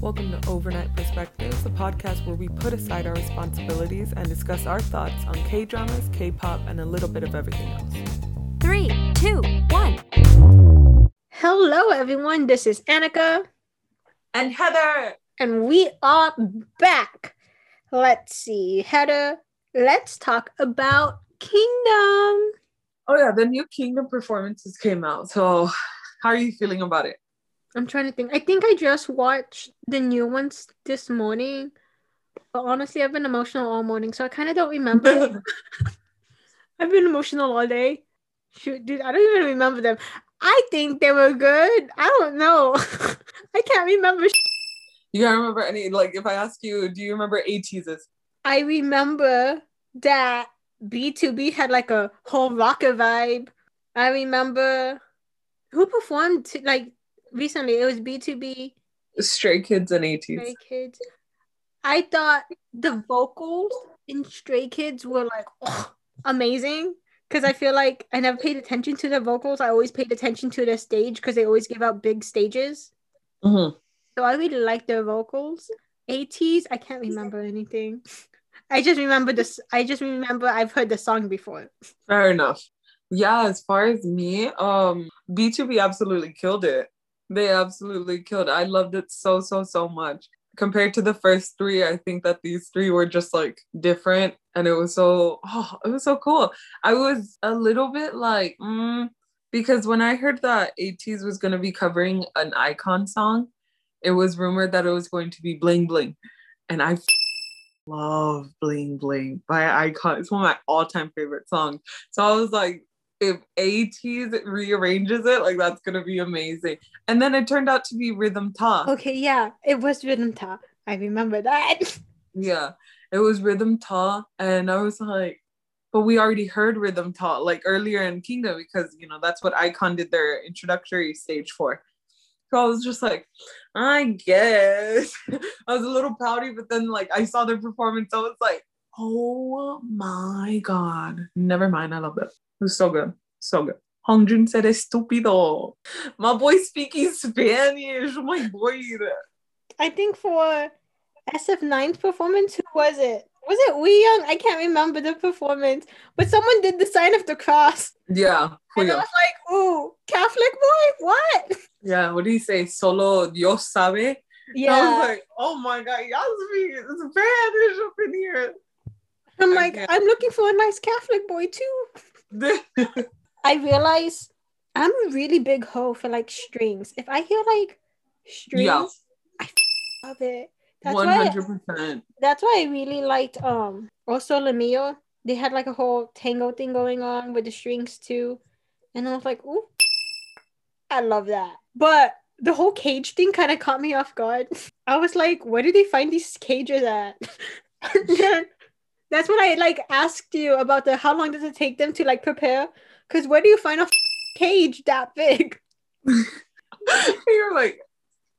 Welcome to Overnight Perspectives, a podcast where we put aside our responsibilities and discuss our thoughts on K dramas, K pop, and a little bit of everything else. Three, two, one. Hello, everyone. This is Annika, And Heather! and we are back. Let's see, Heather. Let's talk about Kingdom. Oh, yeah, the new Kingdom performances came out. So, how are you feeling about it? I'm trying to think. I think I just watched the new ones this morning. But honestly, I've been emotional all morning, so I kind of don't remember. I've been emotional all day. Shoot, dude, I don't even remember them. I think they were good. I don't know. I can't remember. You can't remember any, like, if I ask you, do you remember ATEEZ? I remember that BTOB had like a whole rocker vibe. I remember who performed like recently. It was BTOB, Stray Kids and A Stray Kids. I thought the vocals in Stray Kids were like oh, amazing because I feel like I never paid attention to the vocals. I always paid attention to the stage because they always give out big stages. Mm-hmm. So I really like their vocals. ATEEZ, I can't remember anything. I just remember this. I just remember I've heard the song before. Fair enough. Yeah, as far as me, um, BTOB absolutely killed it. They absolutely killed. I loved it so, so, so much. Compared to the first three, I think that these three were just like different and it was so oh, it was so cool. I was a little bit like, mm, because when I heard that ATEEZ was gonna be covering an iKON song, it was rumored that it was going to be Bling Bling. And I love Bling Bling by iKON. It's one of my all-time favorite songs. So I was like, if ATEEZ rearranges it, like that's gonna be amazing. And then it turned out to be Rhythm Ta. Okay, yeah, it was Rhythm Ta. I remember that. Yeah, it was Rhythm Ta, and I was like, but we already heard Rhythm Ta like earlier in Kingdom because you know that's what iKON did their introductory stage for. So I was just like, I guess. I was a little pouty, but then like I saw their performance, I was like, oh my god. Never mind, I love it. Was so good. So good. Hongjoong said estúpido. My boy speaking Spanish. Oh my boy. I think for SF9's performance, who was it? Was it Hwiyoung? I can't remember the performance, but someone did the sign of the cross. Yeah. And I was like, ooh, Catholic boy? What? Yeah, what do you say? Solo Dios sabe. Yeah. I was like, oh my god, y'all speak Spanish up in here. I'm like, I'm looking for a nice Catholic boy too. I realize I'm a really big hoe for like strings. If I hear like strings, yeah, love it. That's one why hundred percent. that's why I really liked um also Lamio. They had like a whole tango thing going on with the strings too. And I was like, ooh, I love that. But the whole cage thing kind of caught me off guard. I was like, where did they find these cages at? And then that's what I like asked you about the how long does it take them to like prepare? Because where do you find a cage that big? You're like,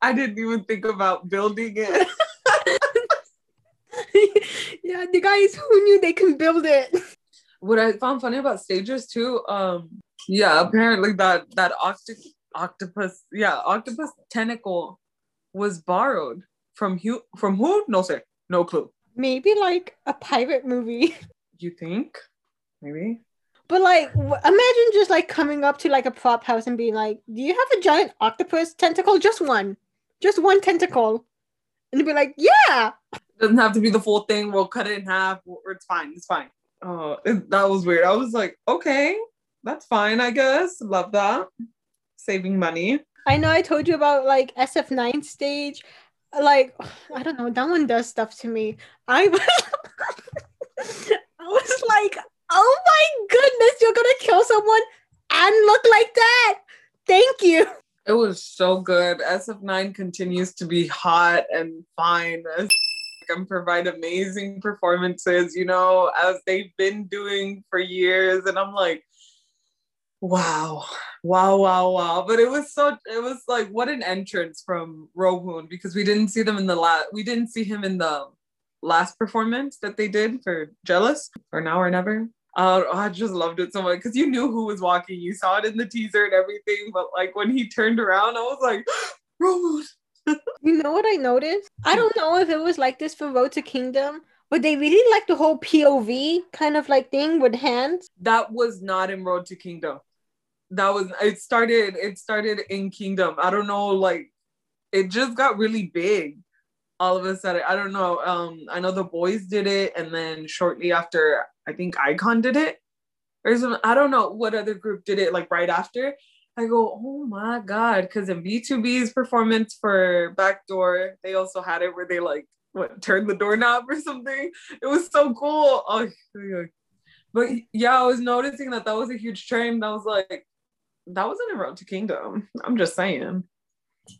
I didn't even think about building it. yeah, the guys who knew they can build it. what I found funny about stages too, um, yeah, apparently that that octi- octopus, yeah, octopus tentacle was borrowed from who? From who? No sir, no clue. Maybe like a pirate movie. You think? Maybe. But like, w- imagine just like coming up to like a prop house and being like, "Do you have a giant octopus tentacle? Just one, just one tentacle," and they'd be like, "Yeah." Doesn't have to be the full thing. We'll cut it in half. It's fine. It's fine. Oh, it- that was weird. I was like, okay, that's fine. I guess. Love that. Saving money. I know I told you about like SF9 stage. Like, I don't know, that one does stuff to me. I was, I was like, oh my goodness, you're gonna kill someone and look like that. Thank you. It was so good. SF9 continues to be hot and fine as and provide amazing performances, you know, as they've been doing for years. And I'm like, wow, wow, wow, wow. But it was so it was like what an entrance from Rowoon because we didn't see them in the last we didn't see him in the last performance that they did for Jealous or Now or Never. Uh, I just loved it so much because you knew who was walking. You saw it in the teaser and everything, but like when he turned around, I was like, Rowoon. You know what I noticed? I don't know if it was like this for Road to Kingdom, but they really like the whole POV kind of like thing with hands. That was not in Road to Kingdom. That was it started it started in Kingdom. I don't know like it just got really big all of a sudden. I don't know. Um I know the Boyz did it and then shortly after I think iKON did it. Or some I don't know what other group did it like right after. I go, oh my god, because in BTOB's performance for Backdoor, they also had it where they like what turned the doorknob or something. It was so cool. Oh, but yeah, I was noticing that that was a huge trend. I was like, that wasn't a Road to Kingdom. I'm just saying.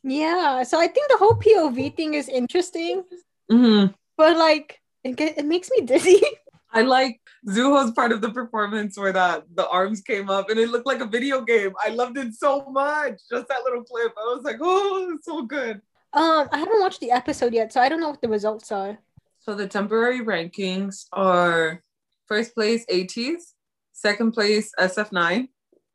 Yeah, so I think the whole POV thing is interesting, Mhm. but like it, get, it makes me dizzy. I like Zuho's part of the performance where that the arms came up and it looked like a video game. I loved it so much. Just that little clip. I was like, oh, it's so good. Um, I haven't watched the episode yet, so I don't know what the results are. So the temporary rankings are first place ATEEZ, second place SF9.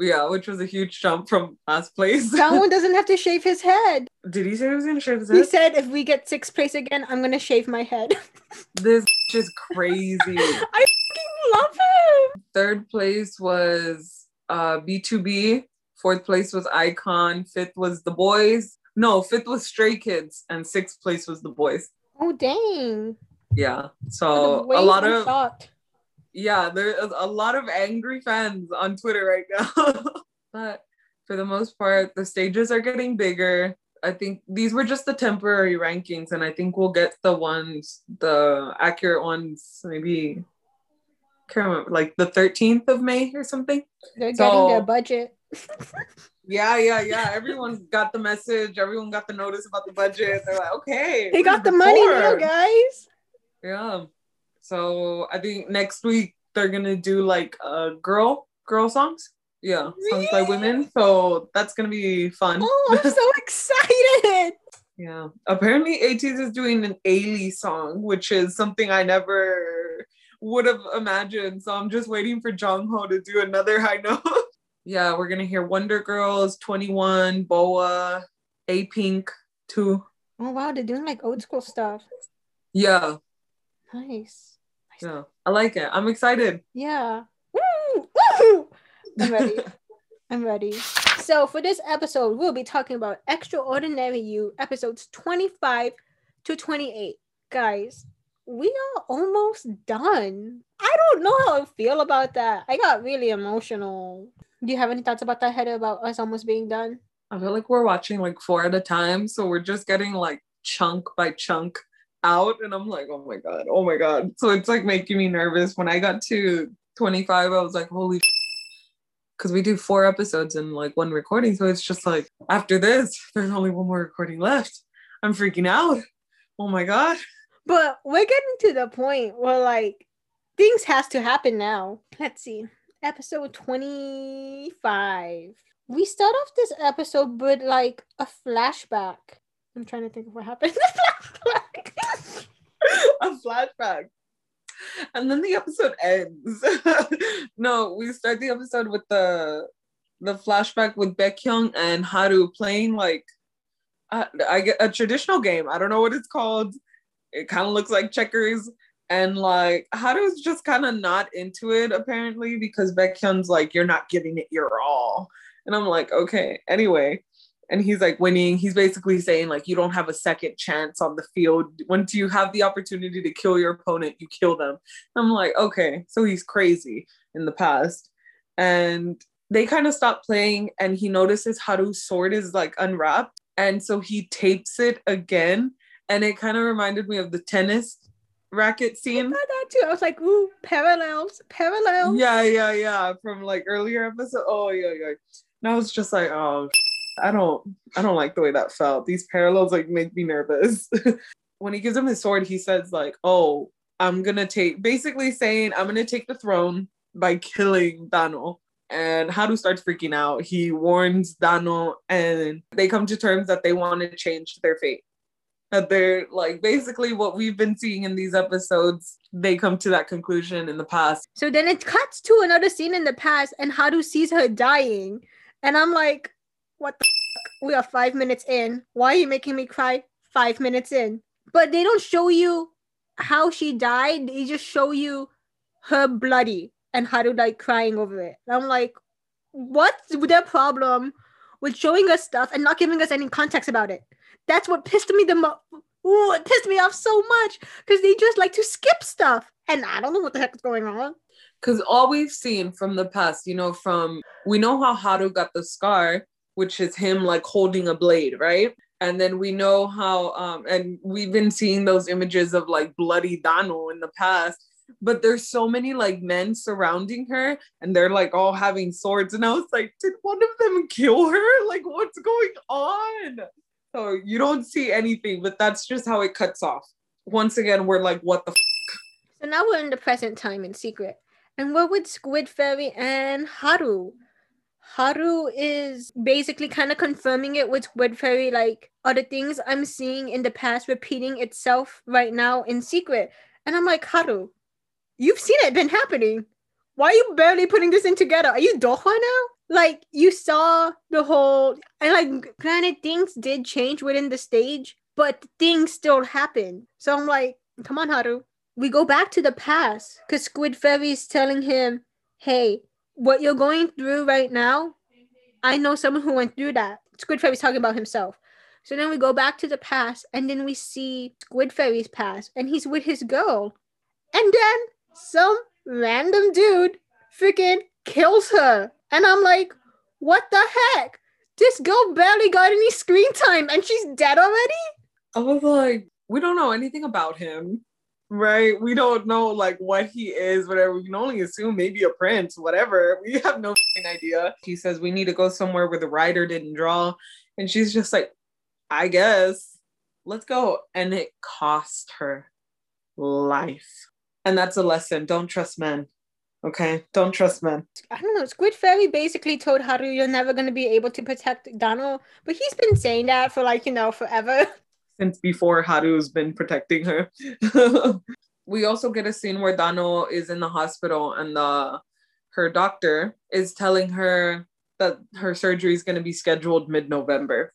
Yeah, which was a huge jump from last place. That one doesn't have to shave his head. Did he say he was gonna shave his He said if we get sixth place again, I'm gonna shave my head. This is crazy. I fucking love him. Third place was uh BTOB. Fourth place was iKON. Fifth was the Boyz. No, fifth was Stray Kids, and sixth place was the Boyz. Oh dang! Yeah. So a lot of shocked. Yeah, there's a lot of angry fans on Twitter right now. but for the most part, the stages are getting bigger. I think these were just the temporary rankings, and I think we'll get the ones, the accurate ones, maybe can't remember, like the 13th of May or something. They're getting their budget. Yeah, yeah, yeah. Everyone got the message. Everyone got the notice about the budget. They're like, okay, They got the money now, guys. Yeah. So I think next week they're gonna do like uh girl girl songs. Yeah, songs by women. So that's gonna be fun. Oh, I'm so excited. Yeah. Apparently ATEEZ is doing an Ailee song, which is something I never would have imagined. So I'm just waiting for Jong Ho to do another high note. yeah, we're gonna hear Wonder Girls, 2NE1, Boa, A Pink, too. Oh wow, they're doing like old school stuff. Yeah, Nice. Yeah. I like it. I'm excited. Yeah. Woo! Woo! I'm ready. I'm ready. So for this episode, we'll be talking about Extraordinary You episodes 25 to 28. Guys, we are almost done. I don't know how I feel about that. I got really emotional. Do you have any thoughts about that, Heather, about us almost being done? I feel like we're watching like four at a time. So we're just getting like chunk by chunk out. And I'm like, oh my God, oh my God. So it's like making me nervous. When I got to 25, I was like, holy because we do four episodes in like one recording. So it's just like after this, there's only one more recording left. I'm freaking out. Oh my God. But we're getting to the point where like things has to happen now. Let's see. Episode 25. We start off this episode with like a flashback. I'm trying to think of what happened. a flashback. And then the episode ends. no, we start the episode with the the flashback with Baek Kyung and Haru playing like I get a traditional game. I don't know what it's called. It kind of looks like checkers. And like Haru's just kind of not into it apparently because Baek Kyung's like, you're not giving it your all. And I'm like, okay, anyway and he's like winning. He's basically saying like you don't have a second chance on the field. Once you have the opportunity to kill your opponent, you kill them. I'm like, okay, so he's crazy in the past. And they kind of stop playing and he notices Haru's sword is like unwrapped. And so he tapes it again. And it kind of reminded me of the tennis racket scene. I that too. I was like, ooh, parallels, parallels. Yeah, yeah, yeah. From like earlier episode. Oh yeah, yeah. And I was just like, oh I don't I don't like the way that felt. These parallels like make me nervous. when he gives him his sword, he says like, "Oh, I'm gonna take," basically saying, "I'm gonna take the throne by killing Dano." And Haru starts freaking out. He warns Dano, and they come to terms that they want to change their fate. That they're like basically what we've been seeing in these episodes. They come to that conclusion in the past. So then it cuts to another scene in the past, and Haru sees her dying. And I'm like, what the fuck? We are five minutes in. Why are you making me cry five minutes in. But they don't show you how she died. They just show you her bloody and Haru like crying over it. And I'm like, what's their problem with showing us stuff and not giving us any context about it? That's what pissed me the most. Ooh, it pissed me off so much because they just like to skip stuff, and I don't know what the heck is going on. Because all we've seen from the past, you know, from we know how Haru got the scar, which is him like holding a blade, right? And then we know how, um, and we've been seeing those images of like bloody Dano in the past. But there's so many like men surrounding her, and they're like all having swords. And I was like, did one of them kill her? Like, what's going on? So you don't see anything, but that's just how it cuts off. Once again, we're like, what the f-? So now we're in the present time in secret. And we're with Squid Fairy and Haru. Haru is basically kind of confirming it with Squid Fairy, like, the things I'm seeing in the past repeating itself right now in secret? And I'm like, Haru, you've seen it been happening. Why are you barely putting this in together? Are you Dohwa now? Like, you saw the whole, and like, granted, things did change within the stage, but things still happen. So I'm like, come on, Haru. We go back to the past because Squid Fairy is telling him, hey, what you're going through right now, I know someone who went through that. Squid Fairy's talking about himself. So then we go back to the past, and then we see Squid Fairy's past, and he's with his girl. And then some random dude freaking kills her. And I'm like, what the heck? This girl barely got any screen time and she's dead already? I was like, we don't know anything about him, right? We don't know like what he is, whatever. We can only assume maybe a prince, whatever. We have no idea. He says we need to go somewhere where the writer didn't draw. And she's just like, I guess, let's go. And it cost her life. And that's a lesson. Don't trust men. Okay, don't trust men. I don't know. Squid Fairy basically told Haru you're never going to be able to protect Dano, but he's been saying that for like, you know, forever. Since before Haru's been protecting her. we also get a scene where Dano is in the hospital and the her doctor is telling her that her surgery is going to be scheduled mid-November.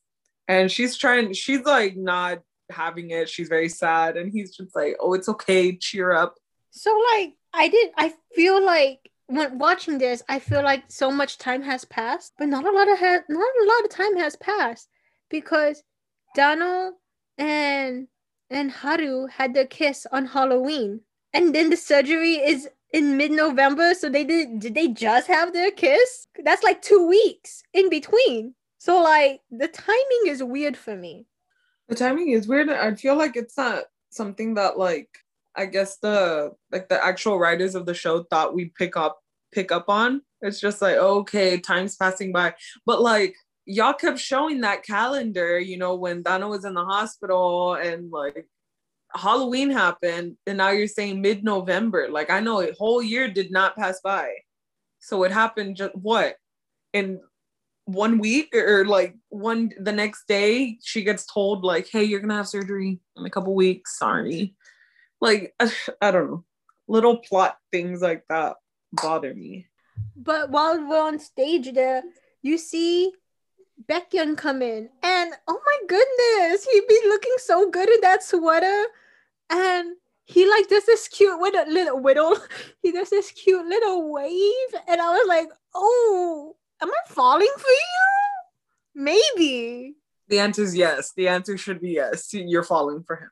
And she's trying she's like not having it. She's very sad and he's just like, "Oh, it's okay. Cheer up." So like I did I feel like when watching this, I feel like so much time has passed, but not a lot of ha- not a lot of time has passed because Dano and and Haru had their kiss on Halloween, and then the surgery is in mid-November. So they did did they just have their kiss? That's like two weeks in between. So like the timing is weird for me. The timing is weird. I feel like it's not something that like I guess the like the actual writers of the show thought we'd pick up pick up on. It's just like okay, time's passing by, but like y'all kept showing that calendar, you know, when Dano was in the hospital and like Halloween happened, and now you're saying mid November. Like I know a whole year did not pass by, so it happened just what in one week? Or like one the next day she gets told like hey you're gonna have surgery in a couple weeks. Sorry. Like I don't know, little plot things like that bother me. But while we're on stage there, you see Baek Kyung come in, and oh my goodness, he be looking so good in that sweater, and he like does this cute with a little whittle. He does this cute little wave, and I was like, oh, am I falling for you? Maybe. The answer is yes. The answer should be yes. You're falling for him.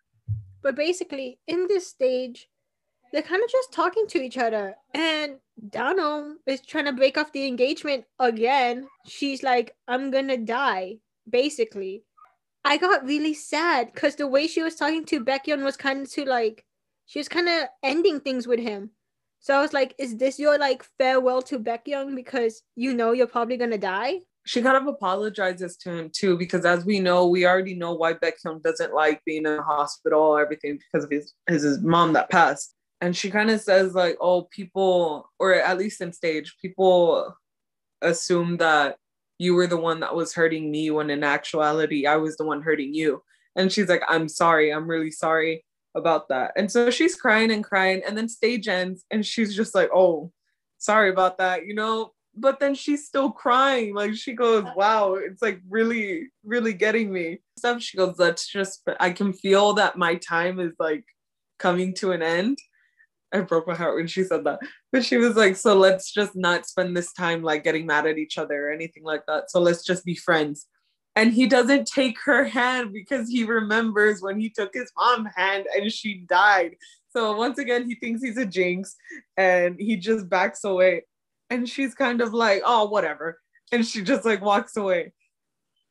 But basically, in this stage, they're kind of just talking to each other. And Dano is trying to break off the engagement again. She's like, I'm gonna die, basically. I got really sad because the way she was talking to Baek Kyung was kind of to like, she was kind of ending things with him. So I was like, is this your like farewell to Baek Kyung because you know you're probably gonna die? she kind of apologizes to him too, because as we know, we already know why Baek Kyung doesn't like being in the hospital, everything because of his his, his mom that passed. And she kind of says like, oh, people, or at least in stage, people assume that you were the one that was hurting me when in actuality I was the one hurting you. And she's like, I'm sorry, I'm really sorry about that. And so she's crying and crying, and then stage ends, and she's just like, oh, sorry about that. You know, but then she's still crying. Like she goes, Wow, it's like really, really getting me. Stuff she goes, Let's just I can feel that my time is like coming to an end. I broke my heart when she said that. But she was like, So let's just not spend this time like getting mad at each other or anything like that. So let's just be friends. And he doesn't take her hand because he remembers when he took his mom's hand and she died. So once again, he thinks he's a jinx and he just backs away. And she's kind of like, oh, whatever. And she just like walks away.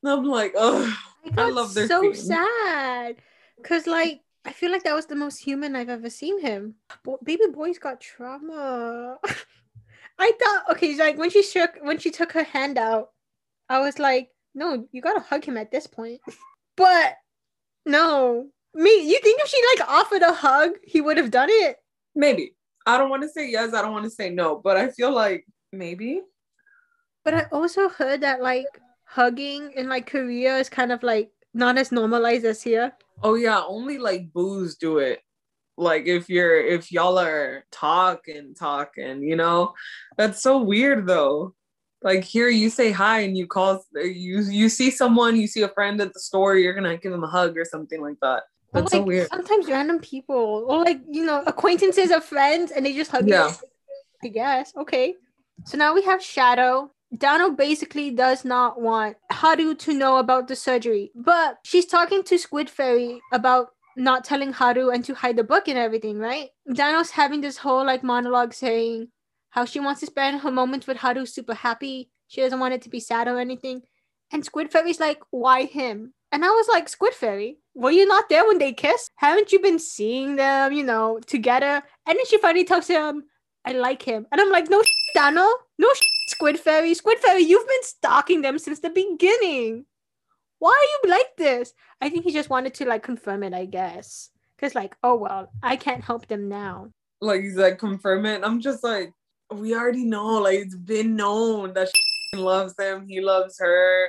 And I'm like, oh, I, I love their so scene. sad because like I feel like that was the most human I've ever seen him. Bo- baby boy's got trauma. I thought okay, like when she shook when she took her hand out, I was like, no, you gotta hug him at this point. But no, me. You think if she like offered a hug, he would have done it? maybe. I don't want to say yes, I don't want to say no, but I feel like maybe. But I also heard that like hugging in like Korea is kind of like not as normalized as here. Oh yeah, only like booze do it. Like if you're if y'all are talk and talk and you know, that's so weird though. Like here you say hi and you call you you see someone, you see a friend at the store, you're gonna give them a hug or something like that. Or, That's so weird. Sometimes random people, or like you know, acquaintances of friends, and they just hug Yeah. you. I guess. Okay. So now we have Shadow. Dano basically does not want Haru to know about the surgery, but she's talking to Squid Fairy about not telling Haru and to hide the book and everything, right? Dano's having this whole like monologue saying how she wants to spend her moments with Haru super happy. She doesn't want it to be sad or anything. And Squid Fairy's like, why him? And I was like, Squid Fairy, were you not there when they kissed? Haven't you been seeing them, you know, together? And then she finally tells him, I like him. And I'm like, no, Dano, no, Squid Fairy. Squid Fairy, you've been stalking them since the beginning. Why are you like this? I think he just wanted to like confirm it, I guess. Because, like, oh, well, I can't help them now. Like he's like confirm it. I'm just like, we already know, like it's been known that she loves him, he loves her,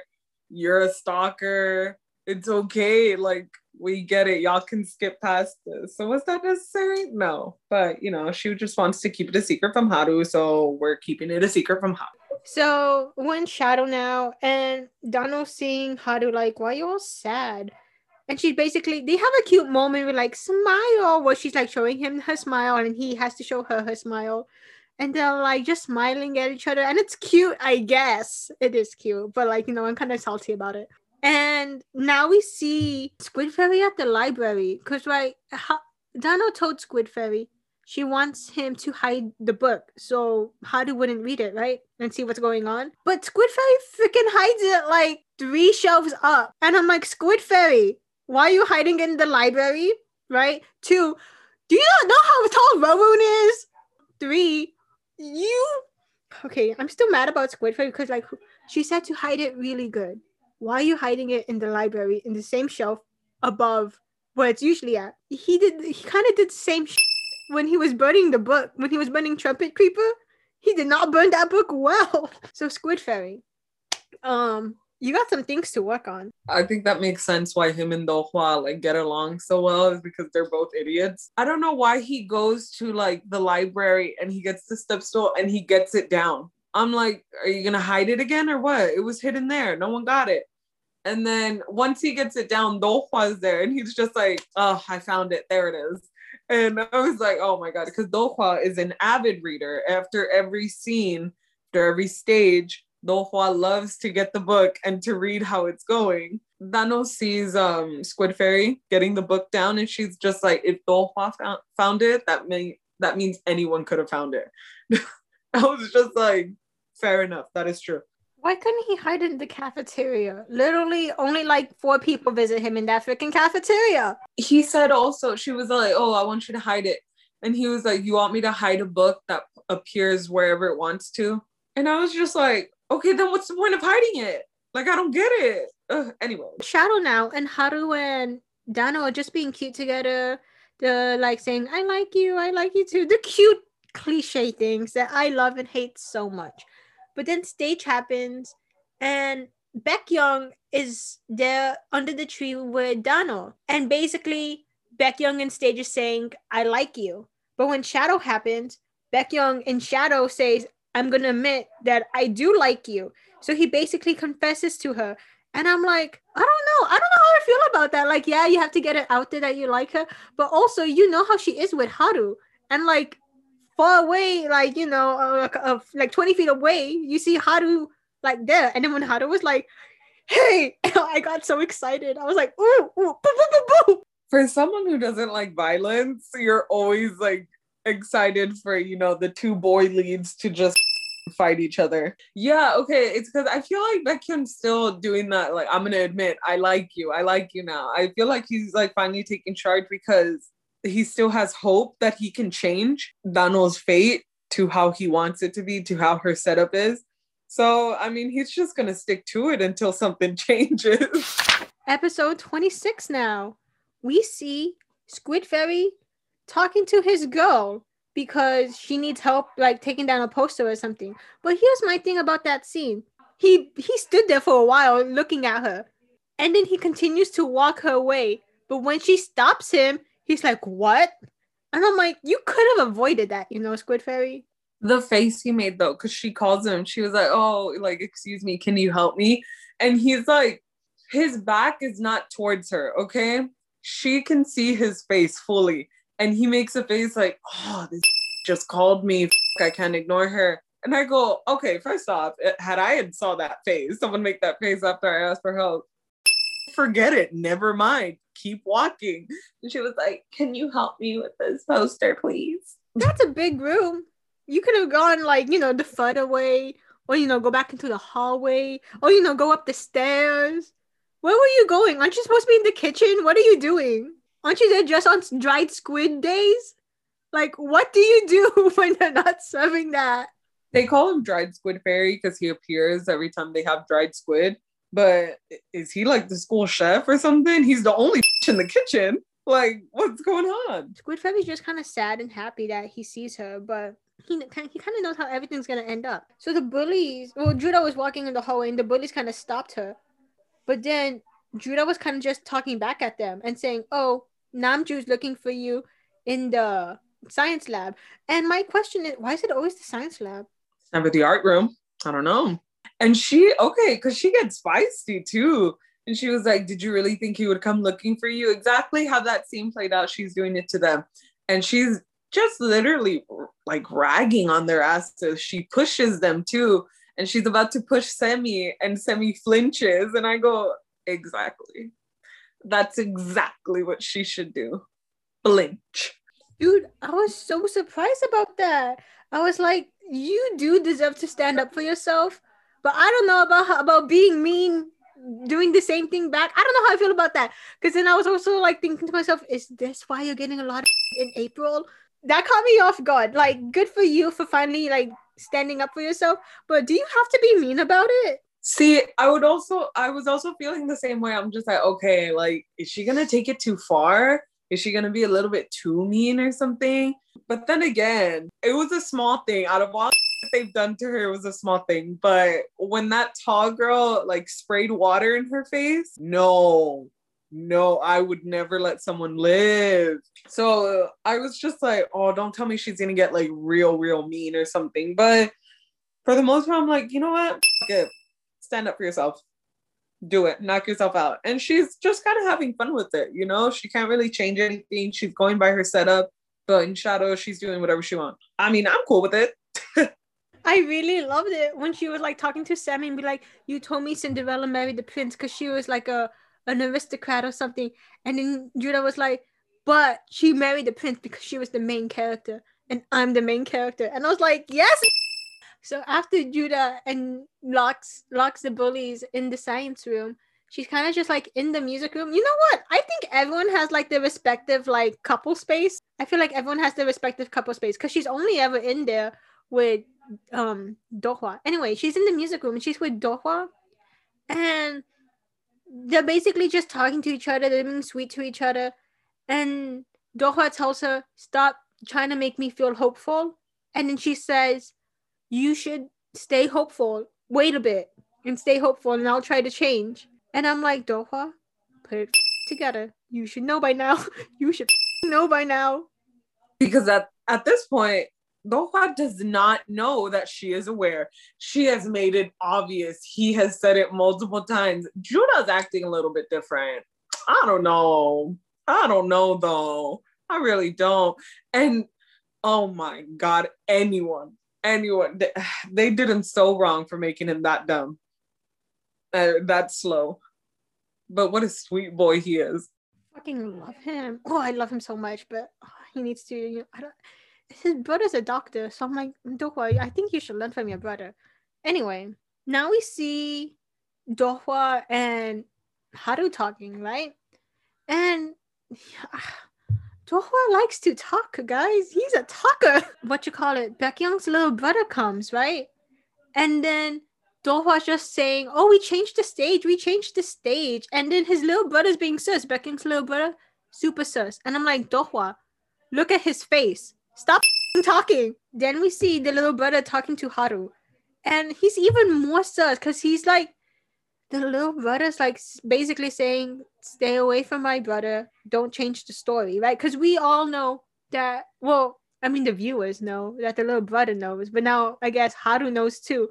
you're a stalker. It's okay. Like we get it. Y'all can skip past this. So was that necessary? No. But you know, she just wants to keep it a secret from Haru, so we're keeping it a secret from Haru. So when Shadow now and Dano seeing Haru like, why you all sad? And she basically they have a cute moment with like smile where she's like showing him her smile and he has to show her her smile. And they're like just smiling at each other. And it's cute, I guess. It is cute, but like, you know, I'm kind of salty about it. And now we see Squid Fairy at the library because, right, ha- Dano told Squid Fairy she wants him to hide the book so Haru wouldn't read it, right? And see what's going on. But Squid Fairy freaking hides it like three shelves up. And I'm like, Squid Fairy, why are you hiding in the library? Right? Two, do you not know how tall Rowoon is? Three, you okay, I'm still mad about Squid Fairy because like she said to hide it really good. Why are you hiding it in the library in the same shelf above where it's usually at? He did he kind of did the same sh- when he was burning the book, when he was burning Trumpet Creeper. He did not burn that book well. So Squid Fairy, um, you got some things to work on. I think that makes sense why him and Dohwa like get along so well is because they're both idiots. I don't know why he goes to like the library and he gets the step stool and he gets it down. I'm like, are you gonna hide it again or what? It was hidden there. No one got it. And then once he gets it down, Dohwa's there and he's just like, oh, I found it. There it is. And I was like, oh my God, because Dohwa is an avid reader. After every scene, after every stage, Dohwa loves to get the book and to read how it's going. Dano sees um Squid Fairy getting the book down, and she's just like, if Dohwa found, found it, that may that means anyone could have found it. I was just like, fair enough, that is true. Why couldn't he hide in the cafeteria? Literally, only like four people visit him in that freaking cafeteria. He said also, she was like, oh, I want you to hide it. And he was like, you want me to hide a book that appears wherever it wants to? And I was just like, okay, then what's the point of hiding it? Like, I don't get it. Ugh, anyway, Shadow now and Haru and Dano are just being cute together. They're like saying, I like you, I like you too. The cute cliche things that I love and hate so much. But then stage happens and Baek Kyung is there under the tree with Dano. And basically, Baek Kyung and stage is saying, I like you. But when Shadow happens, Baek Kyung in Shadow says, I'm gonna admit that I do like you. So he basically confesses to her. And I'm like, I don't know. I don't know how I feel about that. Like, yeah, you have to get it out there that you like her, but also you know how she is with Haru. And like far away, like you know, uh, uh, like 20 feet away, you see Haru like there. And then when Haru was like, hey, I got so excited. I was like, ooh, ooh, boo, boo, boo, boo. For someone who doesn't like violence, you're always like excited for, you know, the two boy leads to just fight each other. Yeah, okay. It's because I feel like Baek Kyung's still doing that. Like, I'm gonna admit, I like you. I like you now. I feel like he's like finally taking charge because he still has hope that he can change Dano's fate to how he wants it to be, to how her setup is. So, I mean, he's just gonna stick to it until something changes. Episode 26 now. We see Squid Fairy talking to his girl because she needs help like taking down a poster or something. But here's my thing about that scene. He he stood there for a while looking at her. And then he continues to walk her away. But when she stops him, he's like, "What?" And I'm like, "You could have avoided that, you know, Squid Fairy." the face he made though, because she calls him, she was like, Oh, like, excuse me, can you help me? And he's like, his back is not towards her, okay? She can see his face fully. And he makes a face like, Oh, this just called me. I can't ignore her. And I go, okay, first off, eh, had I had saw that face, someone make that face after I asked for help, forget it. Never mind. Keep walking. And she was like, can you help me with this poster, please? That's a big room you could have gone like you know the further way or you know go back into the hallway or you know go up the stairs where were you going aren't you supposed to be in the kitchen what are you doing aren't you there just on dried squid days like what do you do when they're not serving that they call him dried squid fairy because he appears every time they have dried squid but is he like the school chef or something he's the only in the kitchen like what's going on squid fairy's just kind of sad and happy that he sees her but he he kind of knows how everything's gonna end up. So the bullies, well, Judah was walking in the hallway, and the bullies kind of stopped her, but then Judah was kind of just talking back at them and saying, "Oh, Namju's looking for you in the science lab." And my question is, why is it always the science lab? It's never the art room. I don't know. And she okay, because she gets feisty too. And she was like, Did you really think he would come looking for you? Exactly how that scene played out. She's doing it to them. And she's just literally like ragging on their asses. She pushes them too, and she's about to push Semi, and Semi flinches, and I go, exactly. That's exactly what she should do. Flinch. Dude, I was so surprised about that. I was like, you do deserve to stand up for yourself, but I don't know about about being mean doing the same thing back. I don't know how I feel about that. Because then I was also like thinking to myself, is this why you're getting a lot in April? that caught me off guard. Like, good for you for finally like standing up for yourself. But do you have to be mean about it? See, I would also, I was also feeling the same way. I'm just like, okay, like, is she gonna take it too far? Is she gonna be a little bit too mean or something? But then again, it was a small thing. Out of all they've done to her, was a small thing. But when that tall girl like sprayed water in her face, no, no, I would never let someone live. So I was just like, oh, don't tell me she's gonna get like real, real mean or something. But for the most part, I'm like, you know what? Stand up for yourself. Do it. Knock yourself out. And she's just kind of having fun with it. You know, she can't really change anything. She's going by her setup, but in shadow, she's doing whatever she wants. I mean, I'm cool with it. I really loved it when she was like talking to Sammy and be like, "You told me Cinderella married the prince because she was like a an aristocrat or something. And then Judah was like, but she married the prince because she was the main character and I'm the main character. And I was like, yes. So after Judah and locks locks the bullies in the science room, she's kind of just like in the music room. You know what? I think everyone has like their respective like couple space. I feel like everyone has their respective couple space because she's only ever in there with um. Anyway, she's in the music room and she's with Dohwa. And they're basically just talking to each other, they're being sweet to each other. And Dohwa tells her, Stop trying to make me feel hopeful. And then she says, You should stay hopeful. Wait a bit and stay hopeful, and I'll try to change. And I'm like, Dohwa, put it together. You should know by now. you should know by now. Because at, at this point, Dohwa does not know that she is aware. She has made it obvious. He has said it multiple times. Judah's acting a little bit different. I don't know. I don't know though. I really don't. And oh my God, anyone, anyone, they, they did him so wrong for making him that dumb, uh, that slow. But what a sweet boy he is. Fucking love him. Oh, I love him so much, but oh, he needs to. You know, I don't. His brother's a doctor, so I'm like, mm, Dohwa, I think you should learn from your brother. Anyway, now we see Dohwa and Haru talking, right? And Dohwa likes to talk, guys. He's a talker. What you call it? Baek Kyung's little brother comes, right? And then Dohwa's just saying, "Oh, we changed the stage. We changed the stage." And then his little brother's being sus. Baek Kyung's little brother, super sus. And I'm like, Dohwa, look at his face. Stop talking. Then we see the little brother talking to Haru, and he's even more sus because he's like, the little brother's like basically saying, "Stay away from my brother. Don't change the story, right?" Because we all know that. Well, I mean, the viewers know that the little brother knows, but now I guess Haru knows too.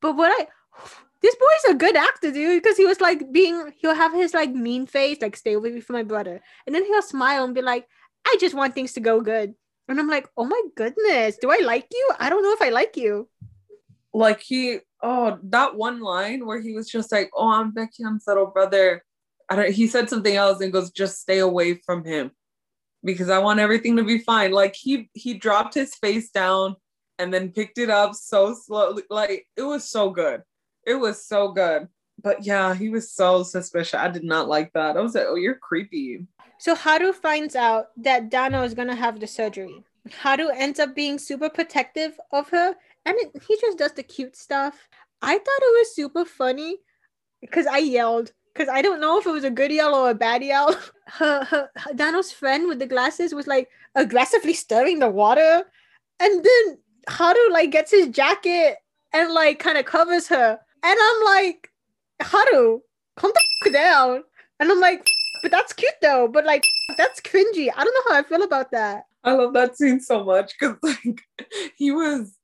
But what I this boy's a good actor, dude, because he was like being he'll have his like mean face, like stay away from my brother, and then he'll smile and be like, "I just want things to go good." And I'm like, "Oh my goodness, do I like you? I don't know if I like you." Like he, oh, that one line where he was just like, "Oh, I'm Baek Kyung's little brother." I don't. He said something else and goes, "Just stay away from him." Because I want everything to be fine. Like he he dropped his face down and then picked it up so slowly. Like it was so good. It was so good. But yeah, he was so suspicious. I did not like that. I was like, oh, you're creepy. So Haru finds out that Dano is gonna have the surgery. Haru ends up being super protective of her, and it, he just does the cute stuff. I thought it was super funny because I yelled because I don't know if it was a good yell or a bad yell. Her, her, her Dano's friend with the glasses was like aggressively stirring the water, and then Haru like gets his jacket and like kind of covers her. And I'm like, Haru, calm the f- down. And I'm like, but that's cute though. But like, that's cringy. I don't know how I feel about that. I love that scene so much because like he was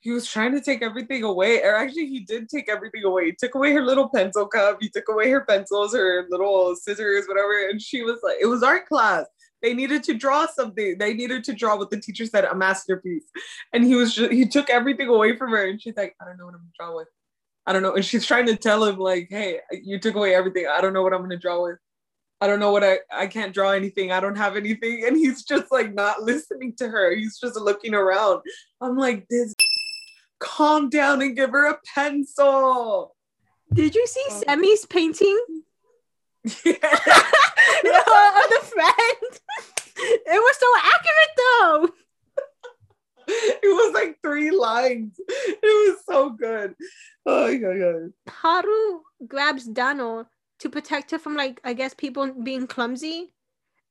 he was trying to take everything away. Or actually he did take everything away. He took away her little pencil cup, he took away her pencils, her little scissors, whatever. And she was like, it was art class. They needed to draw something. They needed to draw what the teacher said, a masterpiece. And he was just, he took everything away from her. And she's like, I don't know what I'm gonna draw with. I don't know. And she's trying to tell him, like, hey, you took away everything. I don't know what I'm gonna draw with. I don't know what I I can't draw anything. I don't have anything. And he's just like not listening to her. He's just looking around. I'm like, this calm down and give her a pencil. Did you see Um, Semi's painting Yeah. of the friend? It was so accurate though. it was like three lines. It was so good. Oh my god. Haru grabs Dano to protect her from like I guess people being clumsy.